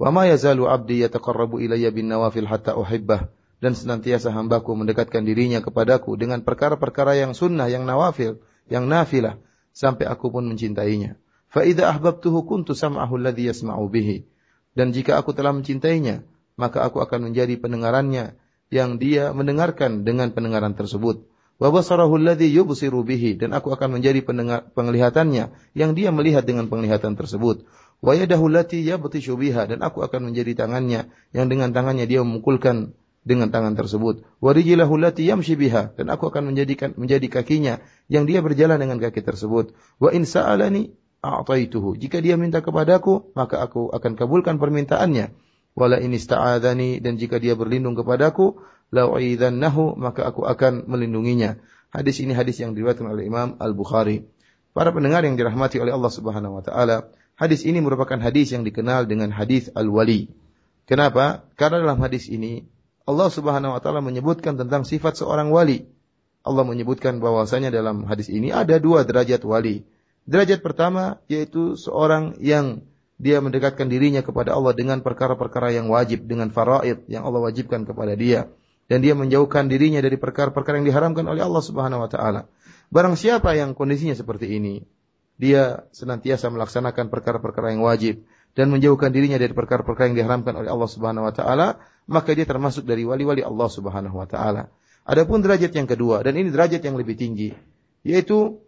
Wa ma yazalu 'abdi yataqarrabu ilayya bin nawafil hatta uhibbah dan senantiasa hambaku mendekatkan dirinya kepadaku dengan perkara-perkara yang sunnah, yang nawafil, yang nafilah sampai aku pun mencintainya. Fa idza ahbabtuhu kuntu sam'ahu alladhi yasma'u bihi. Dan jika aku telah mencintainya, maka aku akan menjadi pendengarannya yang dia mendengarkan dengan pendengaran tersebut. Wa basarahu alladhi yubsiru dan aku akan menjadi pendengar, penglihatannya yang dia melihat dengan penglihatan tersebut. Wa yadahu allati dan aku akan menjadi tangannya yang dengan tangannya dia memukulkan dengan tangan tersebut. Wa rijlahu allati yamshi dan aku akan menjadikan menjadi kakinya yang dia berjalan dengan kaki tersebut. Wa in sa'alani a'taituhu jika dia minta kepadaku maka aku akan kabulkan permintaannya wala in ista'adzani dan jika dia berlindung kepadaku la'u'idzannahu maka aku akan melindunginya. Hadis ini hadis yang diriwayatkan oleh Imam Al-Bukhari. Para pendengar yang dirahmati oleh Allah Subhanahu wa taala, hadis ini merupakan hadis yang dikenal dengan hadis al-wali. Kenapa? Karena dalam hadis ini Allah Subhanahu wa taala menyebutkan tentang sifat seorang wali. Allah menyebutkan bahwasanya dalam hadis ini ada dua derajat wali. Derajat pertama yaitu seorang yang dia mendekatkan dirinya kepada Allah dengan perkara-perkara yang wajib, dengan faraid yang Allah wajibkan kepada dia dan dia menjauhkan dirinya dari perkara-perkara yang diharamkan oleh Allah Subhanahu wa taala. Barang siapa yang kondisinya seperti ini, dia senantiasa melaksanakan perkara-perkara yang wajib dan menjauhkan dirinya dari perkara-perkara yang diharamkan oleh Allah Subhanahu wa taala, maka dia termasuk dari wali-wali Allah Subhanahu wa taala. Adapun derajat yang kedua dan ini derajat yang lebih tinggi, yaitu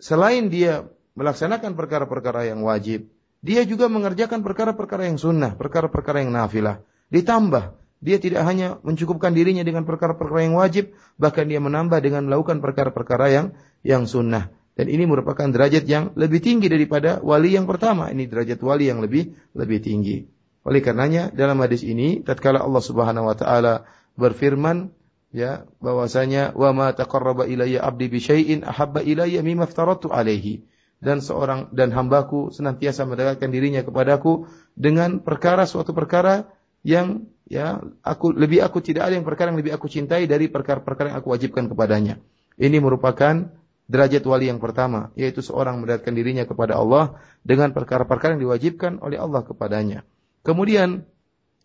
selain dia melaksanakan perkara-perkara yang wajib, dia juga mengerjakan perkara-perkara yang sunnah, perkara-perkara yang nafilah. Ditambah dia tidak hanya mencukupkan dirinya dengan perkara-perkara yang wajib, bahkan dia menambah dengan melakukan perkara-perkara yang yang sunnah. Dan ini merupakan derajat yang lebih tinggi daripada wali yang pertama. Ini derajat wali yang lebih lebih tinggi. Oleh karenanya dalam hadis ini tatkala Allah Subhanahu wa taala berfirman ya bahwasanya wa ma taqarraba ilayya abdi bi syai'in ahabba ilayya mimma aftaratu alaihi dan seorang dan hambaku senantiasa mendekatkan dirinya kepadaku dengan perkara suatu perkara yang ya aku lebih aku tidak ada yang perkara yang lebih aku cintai dari perkara-perkara yang aku wajibkan kepadanya. Ini merupakan derajat wali yang pertama, yaitu seorang mendekatkan dirinya kepada Allah dengan perkara-perkara yang diwajibkan oleh Allah kepadanya. Kemudian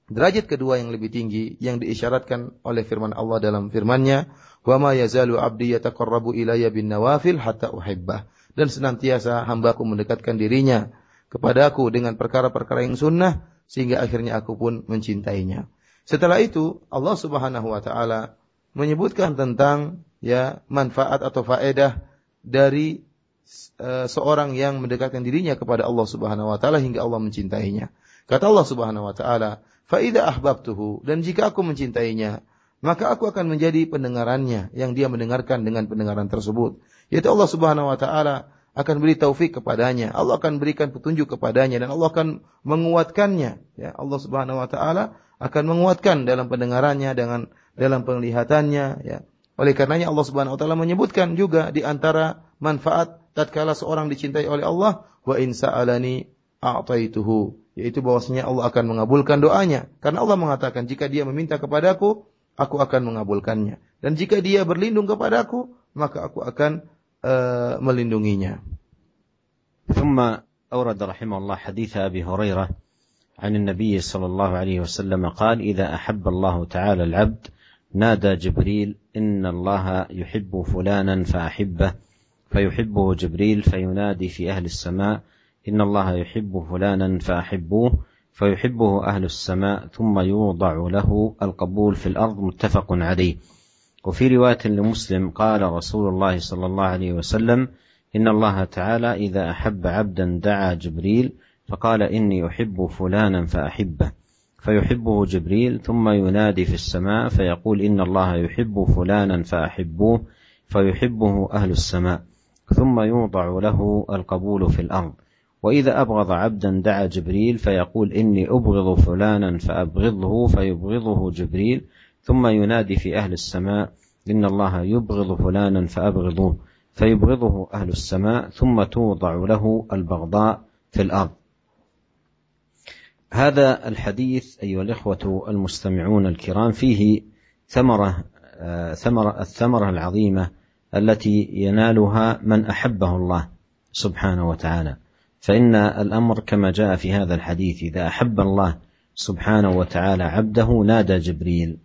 derajat kedua yang lebih tinggi yang diisyaratkan oleh firman Allah dalam firman-Nya, "Wa ma yazalu 'abdi yataqarrabu ilayya bin nawafil hatta uhibbah." Dan senantiasa hambaku mendekatkan dirinya kepadaku dengan perkara-perkara yang sunnah sehingga akhirnya aku pun mencintainya. Setelah itu Allah Subhanahu wa taala menyebutkan tentang ya manfaat atau faedah dari uh, seorang yang mendekatkan dirinya kepada Allah Subhanahu wa taala hingga Allah mencintainya. Kata Allah Subhanahu wa taala, "Fa idza ahbabtuhu" dan jika aku mencintainya, maka aku akan menjadi pendengarannya yang dia mendengarkan dengan pendengaran tersebut. Yaitu Allah Subhanahu wa taala akan beri taufik kepadanya. Allah akan berikan petunjuk kepadanya dan Allah akan menguatkannya. Ya, Allah Subhanahu wa taala akan menguatkan dalam pendengarannya dengan dalam penglihatannya ya. Oleh karenanya Allah Subhanahu wa taala menyebutkan juga di antara manfaat tatkala seorang dicintai oleh Allah wa in sa'alani a'taituhu yaitu bahwasanya Allah akan mengabulkan doanya karena Allah mengatakan jika dia meminta kepadaku aku akan mengabulkannya dan jika dia berlindung kepadaku maka aku akan melindunginya. ثم أورد رحمه الله حديث أبي هريرة عن النبي صلى الله عليه وسلم قال إذا أحب الله تعالى العبد نادى جبريل إن الله يحب فلانا فأحبه فيحبه جبريل فينادي في أهل السماء إن الله يحب فلانا فأحبوه فيحبه أهل السماء ثم يوضع له القبول في الأرض متفق عليه. وفي رواية لمسلم قال رسول الله صلى الله عليه وسلم إن الله تعالى إذا أحب عبدا دعا جبريل فقال إني أحب فلانا فأحبه. فيحبه جبريل ثم ينادي في السماء فيقول إن الله يحب فلانا فأحبوه. فيحبه أهل السماء ثم يوضع له القبول في الأرض. وإذا أبغض عبدا دعا جبريل فيقول إني أبغض فلانا فأبغضه فيبغضه جبريل ثم ينادي في أهل السماء إن الله يبغض فلانا فأبغضوه فيبغضه أهل السماء ثم توضع له البغضاء في الأرض. هذا الحديث أيها الإخوة المستمعون الكرام فيه ثمرة ثمرة الثمرة العظيمة التي ينالها من أحبه الله سبحانه وتعالى. فإن الأمر كما جاء في هذا الحديث إذا أحب الله سبحانه وتعالى عبده نادى جبريل.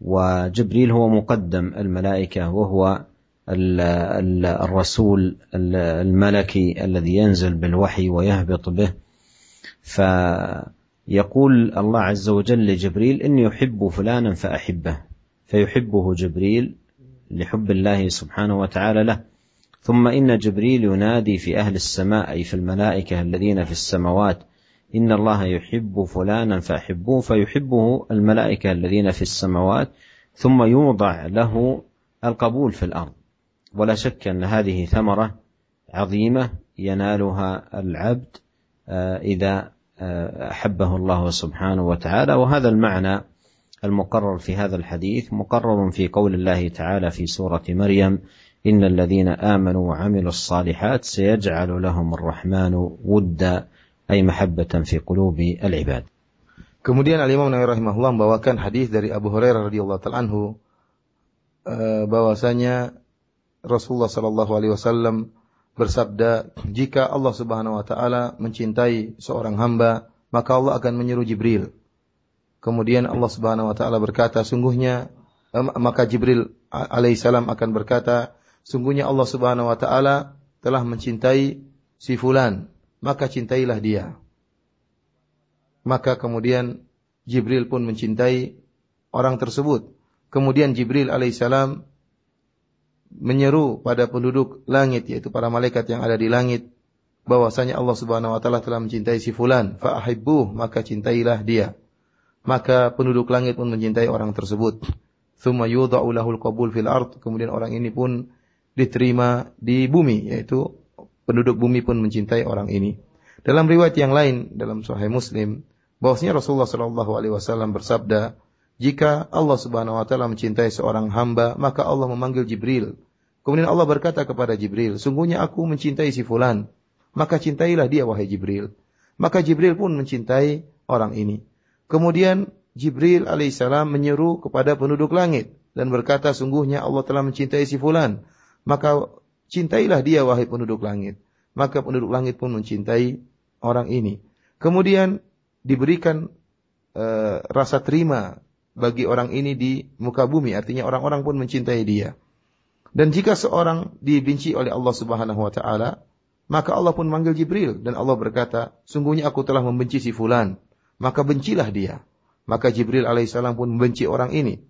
وجبريل هو مقدم الملائكة وهو الرسول الملكي الذي ينزل بالوحي ويهبط به. فيقول الله عز وجل لجبريل إني أحب فلانا فأحبه. فيحبه جبريل لحب الله سبحانه وتعالى له. ثم إن جبريل ينادي في أهل السماء أي في الملائكة الذين في السماوات إن الله يحب فلانا فأحبوه فيحبه الملائكة الذين في السماوات ثم يوضع له القبول في الأرض. ولا شك أن هذه ثمرة عظيمة ينالها العبد إذا أحبه الله سبحانه وتعالى. وهذا المعنى المقرر في هذا الحديث مقرر في قول الله تعالى في سورة مريم إن الذين آمنوا وعملوا الصالحات سيجعل لهم الرحمن ودا أي محبة في قلوب العباد Kemudian Al-Imam Nawawi rahimahullah membawakan hadis dari Abu Hurairah radhiyallahu taala anhu uh, bahwasanya Rasulullah sallallahu alaihi wasallam bersabda, "Jika Allah Subhanahu wa taala mencintai seorang hamba, maka Allah akan menyeru Jibril." Kemudian Allah Subhanahu wa taala berkata, "Sungguhnya uh, maka Jibril alaihissalam akan berkata, sungguhnya Allah Subhanahu wa taala telah mencintai si fulan, maka cintailah dia." Maka kemudian Jibril pun mencintai orang tersebut. Kemudian Jibril alaihissalam menyeru pada penduduk langit yaitu para malaikat yang ada di langit bahwasanya Allah Subhanahu wa taala telah mencintai si fulan fa ahibbuh maka cintailah dia. Maka penduduk langit pun mencintai orang tersebut. Tsumma yudha'u lahul qabul fil ard kemudian orang ini pun diterima di bumi yaitu penduduk bumi pun mencintai orang ini. Dalam riwayat yang lain dalam Sahih Muslim bahwasanya Rasulullah Shallallahu alaihi wasallam bersabda, jika Allah Subhanahu wa taala mencintai seorang hamba, maka Allah memanggil Jibril. Kemudian Allah berkata kepada Jibril, "Sungguhnya aku mencintai si fulan, maka cintailah dia wahai Jibril." Maka Jibril pun mencintai orang ini. Kemudian Jibril alaihissalam menyeru kepada penduduk langit dan berkata, "Sungguhnya Allah telah mencintai si fulan, maka cintailah dia wahai penduduk langit." Maka penduduk langit pun mencintai orang ini. Kemudian diberikan uh, rasa terima bagi orang ini di muka bumi, artinya orang-orang pun mencintai dia. Dan jika seorang dibenci oleh Allah Subhanahu wa taala, maka Allah pun manggil Jibril dan Allah berkata, "Sungguhnya aku telah membenci si fulan, maka bencilah dia." Maka Jibril alaihissalam pun membenci orang ini.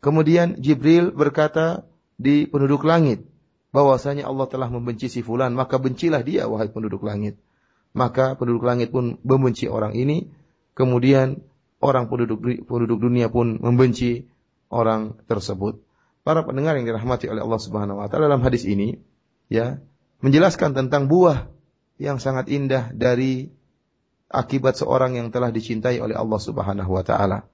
Kemudian Jibril berkata di penduduk langit, bahwasanya Allah telah membenci si fulan, maka bencilah dia wahai penduduk langit. Maka penduduk langit pun membenci orang ini Kemudian orang penduduk penduduk dunia pun membenci orang tersebut. Para pendengar yang dirahmati oleh Allah Subhanahu wa taala dalam hadis ini ya menjelaskan tentang buah yang sangat indah dari akibat seorang yang telah dicintai oleh Allah Subhanahu wa taala.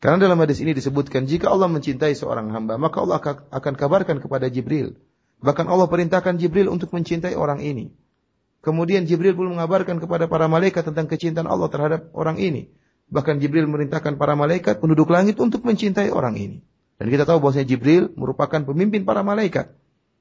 Karena dalam hadis ini disebutkan jika Allah mencintai seorang hamba, maka Allah akan kabarkan kepada Jibril. Bahkan Allah perintahkan Jibril untuk mencintai orang ini. Kemudian Jibril pun mengabarkan kepada para malaikat tentang kecintaan Allah terhadap orang ini. Bahkan Jibril merintahkan para malaikat penduduk langit untuk mencintai orang ini. Dan kita tahu bahwasanya Jibril merupakan pemimpin para malaikat.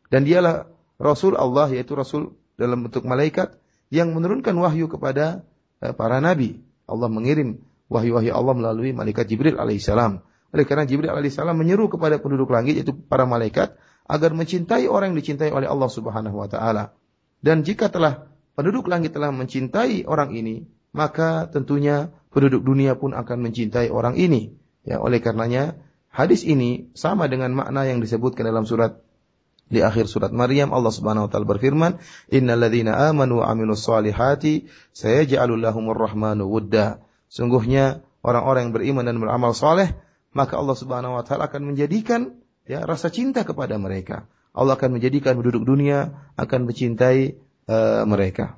Dan dialah Rasul Allah yaitu Rasul dalam bentuk malaikat yang menurunkan wahyu kepada eh, para nabi. Allah mengirim wahyu-wahyu Allah melalui malaikat Jibril alaihissalam. Oleh karena Jibril alaihissalam menyeru kepada penduduk langit yaitu para malaikat agar mencintai orang yang dicintai oleh Allah Subhanahu wa taala. Dan jika telah penduduk langit telah mencintai orang ini, maka tentunya penduduk dunia pun akan mencintai orang ini. Ya, oleh karenanya hadis ini sama dengan makna yang disebutkan dalam surat di akhir surat Maryam Allah Subhanahu wa taala berfirman, "Innalladzina amanu wa amilus solihati sayaj'alu rahmanu wudda." Sungguhnya orang-orang yang beriman dan beramal soleh, maka Allah Subhanahu wa taala akan menjadikan ya rasa cinta kepada mereka. Allah akan menjadikan penduduk dunia akan mencintai mereka.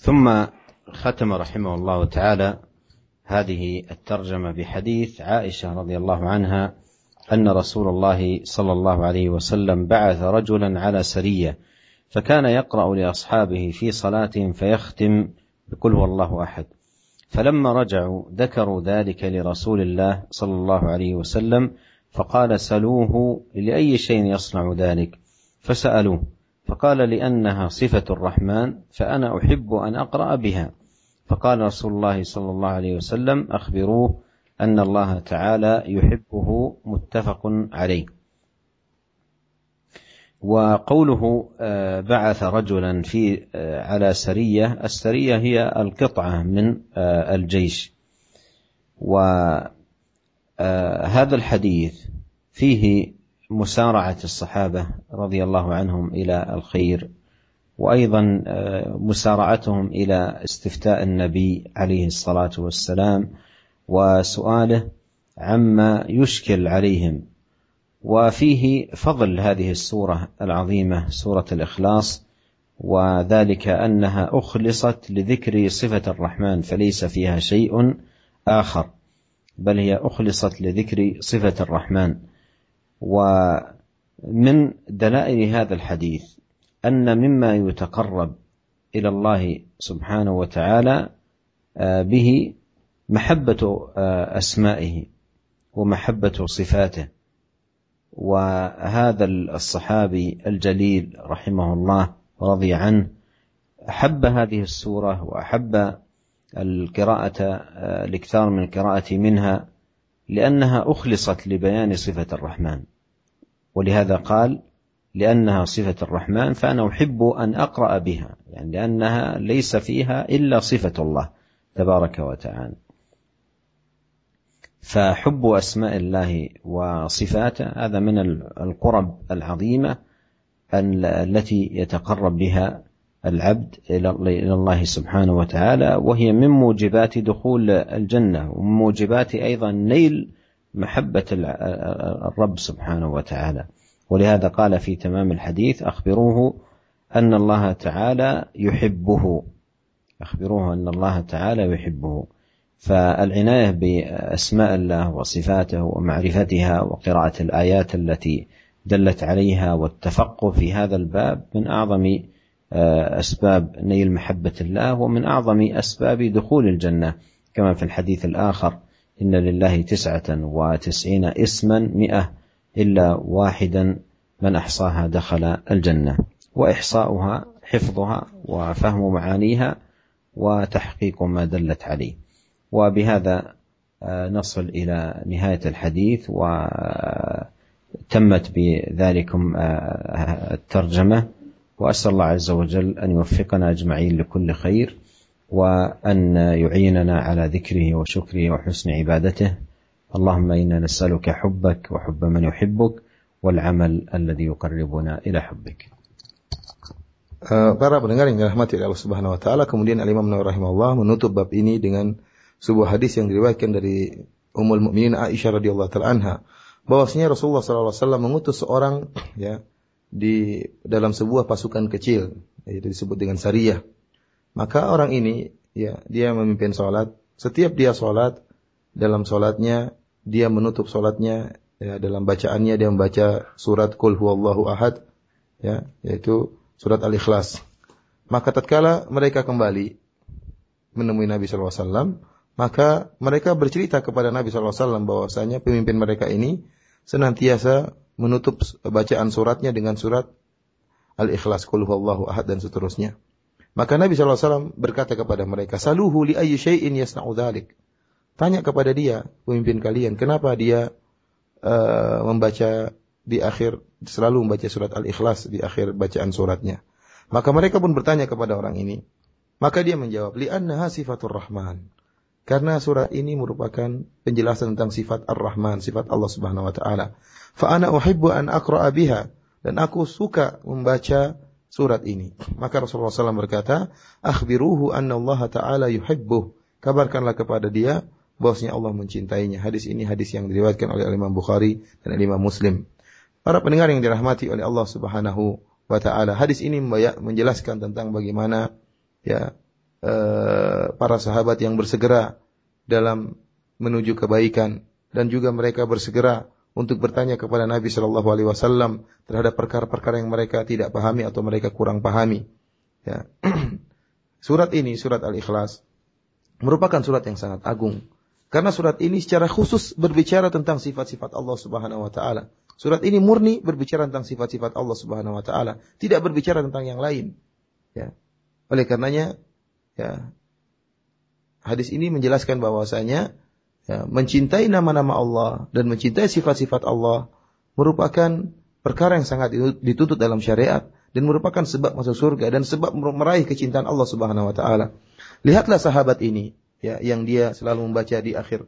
ثم ختم رحمه الله تعالى هذه الترجمة بحديث عائشة رضي الله عنها أن رسول الله صلى الله عليه وسلم بعث رجلا على سرية فكان يقرأ لأصحابه في صلاتهم فيختم بقل هو الله أحد فلما رجعوا ذكروا ذلك لرسول الله صلى الله عليه وسلم فقال سلوه لأي شيء يصنع ذلك؟ فسألوه فقال لأنها صفة الرحمن فأنا أحب أن أقرأ بها. فقال رسول الله صلى الله عليه وسلم أخبروه أن الله تعالى يحبه متفق عليه. وقوله آه، بعث رجلا في آه، على سرية السرية هي القطعة من آه، وهذا الحديث فيه مسارعة الصحابة رضي الله عنهم إلى الخير وأيضا آه، مسارعتهم إلى استفتاء النبي عليه الصلاة والسلام وسؤاله عما يشكل عليهم. وفيه فضل هذه السورة العظيمة سورة الإخلاص وذلك أنها أخلصت لذكر صفة الرحمن فليس فيها شيء آخر. بل هي أخلصت لذكر صفة الرحمن. من دلائل هذا الحديث أن مما يتقرب إلى الله سبحانه وتعالى آه، به محبة آه، أسمائه ومحبة صفاته. وهذا الصحابي الجليل رحمه الله رضي عنه أحب هذه السورة وأحب القراءة آه، الإكثار من القراءة منها لأنها أخلصت لبيان صفة الرحمن. ولهذا قال لأنها صفة الرحمن فأنا أحب أن أقرأ بها يعني لأنها ليس فيها إلا صفة الله تبارك وتعالى. فحب أسماء الله وصفاته هذا من القرب العظيمة التي يتقرب بها العبد إلى الله سبحانه وتعالى وهي من موجبات دخول الجنة ومن موجبات أيضا نيل محبة الرب سبحانه وتعالى. ولهذا قال في تمام الحديث أخبروه أن الله تعالى يحبه. أخبروه أن الله تعالى يحبه. فالعناية بأسماء الله وصفاته ومعرفتها وقراءة الآيات التي دلت عليها والتفقه في هذا الباب من أعظم أسباب نيل محبة الله ومن أعظم أسباب دخول الجنة. كما في الحديث الآخر إن لله تسعة وتسعين اسما مئة إلا واحدا من أحصاها دخل الجنة. وإحصاؤها حفظها وفهم معانيها وتحقيق ما دلت عليه. وبهذا آه، نصل إلى نهاية الحديث وتمت بذلكم آه، الترجمة. وأسأل الله عز وجل أن يوفقنا أجمعين لكل خير وأن يعيننا على ذكره وشكره وحسن عبادته اللهم إنا نسألك حبك وحب من يحبك والعمل الذي يقربنا إلى حبك Uh, para pendengar yang dirahmati oleh Allah Subhanahu wa taala, kemudian Al Imam Nawawi rahimahullah menutup bab ini dengan sebuah hadis yang diriwayatkan dari Ummul Mukminin Aisyah radhiyallahu taala anha bahwasanya Rasulullah sallallahu alaihi wasallam mengutus seorang ya di dalam sebuah pasukan kecil yaitu disebut dengan sariyah. Maka orang ini ya dia memimpin salat, setiap dia salat dalam salatnya dia menutup salatnya ya dalam bacaannya dia membaca surat Qul huwallahu ahad ya yaitu surat Al-Ikhlas. Maka tatkala mereka kembali menemui Nabi SAW, maka mereka bercerita kepada Nabi SAW bahwasanya pemimpin mereka ini senantiasa menutup bacaan suratnya dengan surat Al-Ikhlas, Qul huwallahu ahad dan seterusnya. Maka Nabi SAW berkata kepada mereka, Saluhu li ayyi syai'in yasna'u dhalik. Tanya kepada dia, pemimpin kalian, kenapa dia uh, membaca di akhir, selalu membaca surat Al-Ikhlas di akhir bacaan suratnya. Maka mereka pun bertanya kepada orang ini. Maka dia menjawab, Li'annaha sifatur rahman. Karena surat ini merupakan penjelasan tentang sifat Ar-Rahman, sifat Allah Subhanahu wa taala. Fa ana uhibbu an aqra'a biha dan aku suka membaca surat ini. Maka Rasulullah SAW berkata, "Akhbiruhu anna Allah taala yuhibbuh." Kabarkanlah kepada dia bahwasanya Allah mencintainya. Hadis ini hadis yang diriwayatkan oleh Imam Bukhari dan Imam Muslim. Para pendengar yang dirahmati oleh Allah Subhanahu wa taala, hadis ini menjelaskan tentang bagaimana ya para sahabat yang bersegera dalam menuju kebaikan dan juga mereka bersegera untuk bertanya kepada Nabi Shallallahu Alaihi Wasallam terhadap perkara-perkara yang mereka tidak pahami atau mereka kurang pahami. Ya. [clears throat] surat ini, surat Al-Ikhlas, merupakan surat yang sangat agung. Karena surat ini secara khusus berbicara tentang sifat-sifat Allah Subhanahu wa taala. Surat ini murni berbicara tentang sifat-sifat Allah Subhanahu wa taala, tidak berbicara tentang yang lain. Ya. Oleh karenanya Ya. Hadis ini menjelaskan bahwasanya ya, mencintai nama-nama Allah dan mencintai sifat-sifat Allah merupakan perkara yang sangat dituntut dalam syariat dan merupakan sebab masuk surga dan sebab meraih kecintaan Allah Subhanahu wa taala. Lihatlah sahabat ini ya yang dia selalu membaca di akhir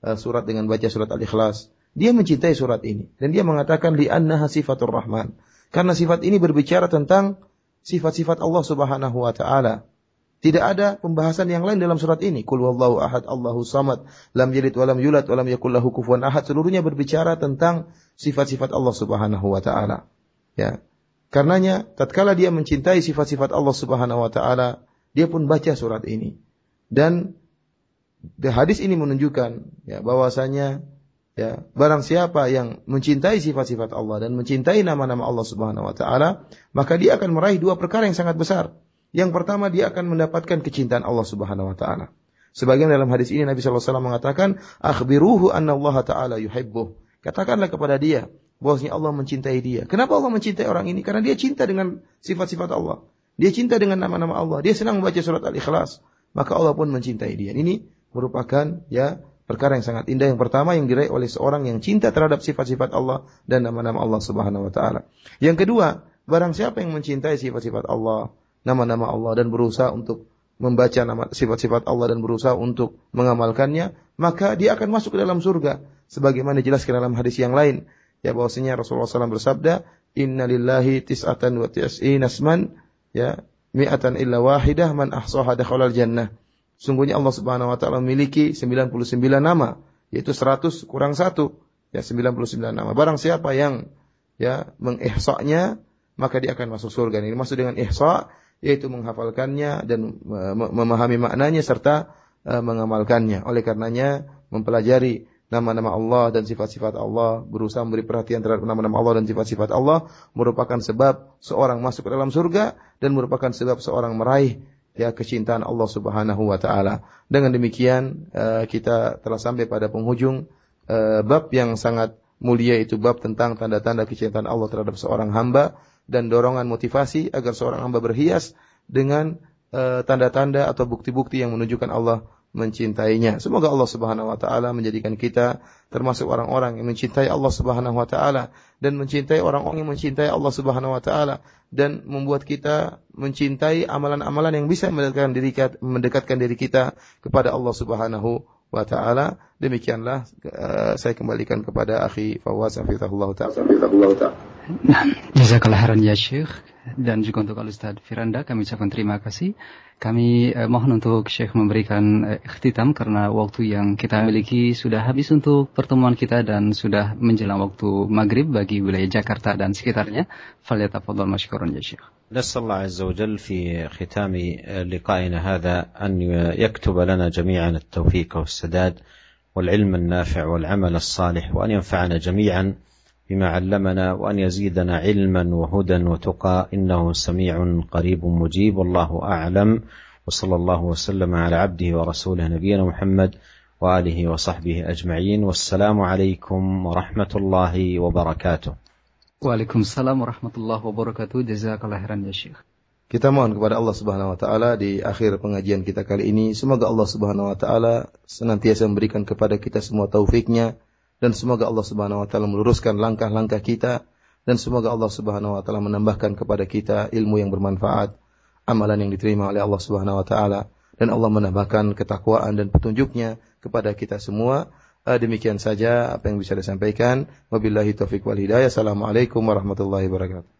uh, surat dengan baca surat Al-Ikhlas. Dia mencintai surat ini dan dia mengatakan li annaha sifatur rahman. Karena sifat ini berbicara tentang sifat-sifat Allah Subhanahu wa taala. Tidak ada pembahasan yang lain dalam surat ini. Qul wallahu ahad, Allahu samad, lam yalid wa lam yulad wa lam yakul ahad. Seluruhnya berbicara tentang sifat-sifat Allah Subhanahu wa taala. Ya. Karenanya tatkala dia mencintai sifat-sifat Allah Subhanahu wa taala, dia pun baca surat ini. Dan hadis ini menunjukkan ya bahwasanya Ya, barang siapa yang mencintai sifat-sifat Allah dan mencintai nama-nama Allah Subhanahu wa taala, maka dia akan meraih dua perkara yang sangat besar. Yang pertama dia akan mendapatkan kecintaan Allah Subhanahu wa taala. Sebagian dalam hadis ini Nabi SAW mengatakan, "Akhbiruhu anna Allah taala yuhibbuh." Katakanlah kepada dia bahwasanya Allah mencintai dia. Kenapa Allah mencintai orang ini? Karena dia cinta dengan sifat-sifat Allah. Dia cinta dengan nama-nama Allah. Dia senang membaca surat Al-Ikhlas. Maka Allah pun mencintai dia. Ini merupakan ya perkara yang sangat indah yang pertama yang diraih oleh seorang yang cinta terhadap sifat-sifat Allah dan nama-nama Allah Subhanahu wa taala. Yang kedua, barang siapa yang mencintai sifat-sifat Allah, nama-nama Allah dan berusaha untuk membaca nama sifat-sifat Allah dan berusaha untuk mengamalkannya, maka dia akan masuk ke dalam surga. Sebagaimana dijelaskan dalam hadis yang lain, ya bahwasanya Rasulullah SAW bersabda, Inna lillahi tis'atan wa asman, ya, mi'atan illa wahidah man ahsaha dakhalal jannah. Sungguhnya Allah Subhanahu wa taala memiliki 99 nama, yaitu 100 kurang 1, ya 99 nama. Barang siapa yang ya mengihsa'nya, maka dia akan masuk surga. Ini maksud dengan ihsa yaitu menghafalkannya dan memahami maknanya serta uh, mengamalkannya. Oleh karenanya mempelajari nama-nama Allah dan sifat-sifat Allah, berusaha memberi perhatian terhadap nama-nama Allah dan sifat-sifat Allah merupakan sebab seorang masuk ke dalam surga dan merupakan sebab seorang meraih ya kecintaan Allah Subhanahu wa taala. Dengan demikian uh, kita telah sampai pada penghujung bab yang sangat mulia itu bab tentang tanda-tanda kecintaan Allah terhadap seorang hamba dan dorongan motivasi agar seorang hamba berhias dengan uh, tanda-tanda atau bukti-bukti yang menunjukkan Allah mencintainya. Semoga Allah Subhanahu wa taala menjadikan kita termasuk orang-orang yang mencintai Allah Subhanahu wa taala dan mencintai orang-orang yang mencintai Allah Subhanahu wa taala dan membuat kita mencintai amalan-amalan yang bisa mendekatkan diri kita kepada Allah Subhanahu wa taala. Demikianlah uh, saya kembalikan kepada akhi Fawaz hafizahullah taala. Nah, jazakallah khairan ya Syekh dan juga untuk Al Ustaz Firanda kami ucapkan terima kasih. Kami eh, mohon untuk Syekh memberikan eh, ikhtitam karena waktu yang kita miliki sudah habis untuk pertemuan kita dan sudah menjelang waktu maghrib bagi wilayah Jakarta dan sekitarnya. Falyatafadhal masykuran ya Syekh. نسأل الله عز وجل في ختام لقائنا هذا أن يكتب لنا جميعا التوفيق والسداد والعلم النافع والعمل الصالح وأن ينفعنا جميعا بما علمنا وأن يزيدنا علما وهدى وتقى. إنه سميع قريب مجيب. والله أعلم. وصلى الله وسلم على عبده ورسوله نبينا محمد وآله وصحبه أجمعين. والسلام عليكم ورحمة الله وبركاته. وعليكم السلام ورحمة الله وبركاته. جزاك الله خيرا يا شيخ. Kita mohon kepada Allah Subhanahu wa taala di akhir pengajian kita kali ini semoga Allah Subhanahu wa taala senantiasa memberikan kepada kita semua taufiknya dan semoga Allah Subhanahu wa taala meluruskan langkah-langkah kita dan semoga Allah Subhanahu wa taala menambahkan kepada kita ilmu yang bermanfaat, amalan yang diterima oleh Allah Subhanahu wa taala dan Allah menambahkan ketakwaan dan petunjuknya kepada kita semua Uh, demikian saja apa yang bisa disampaikan. Wabillahi taufiq wal hidayah. Assalamualaikum warahmatullahi wabarakatuh.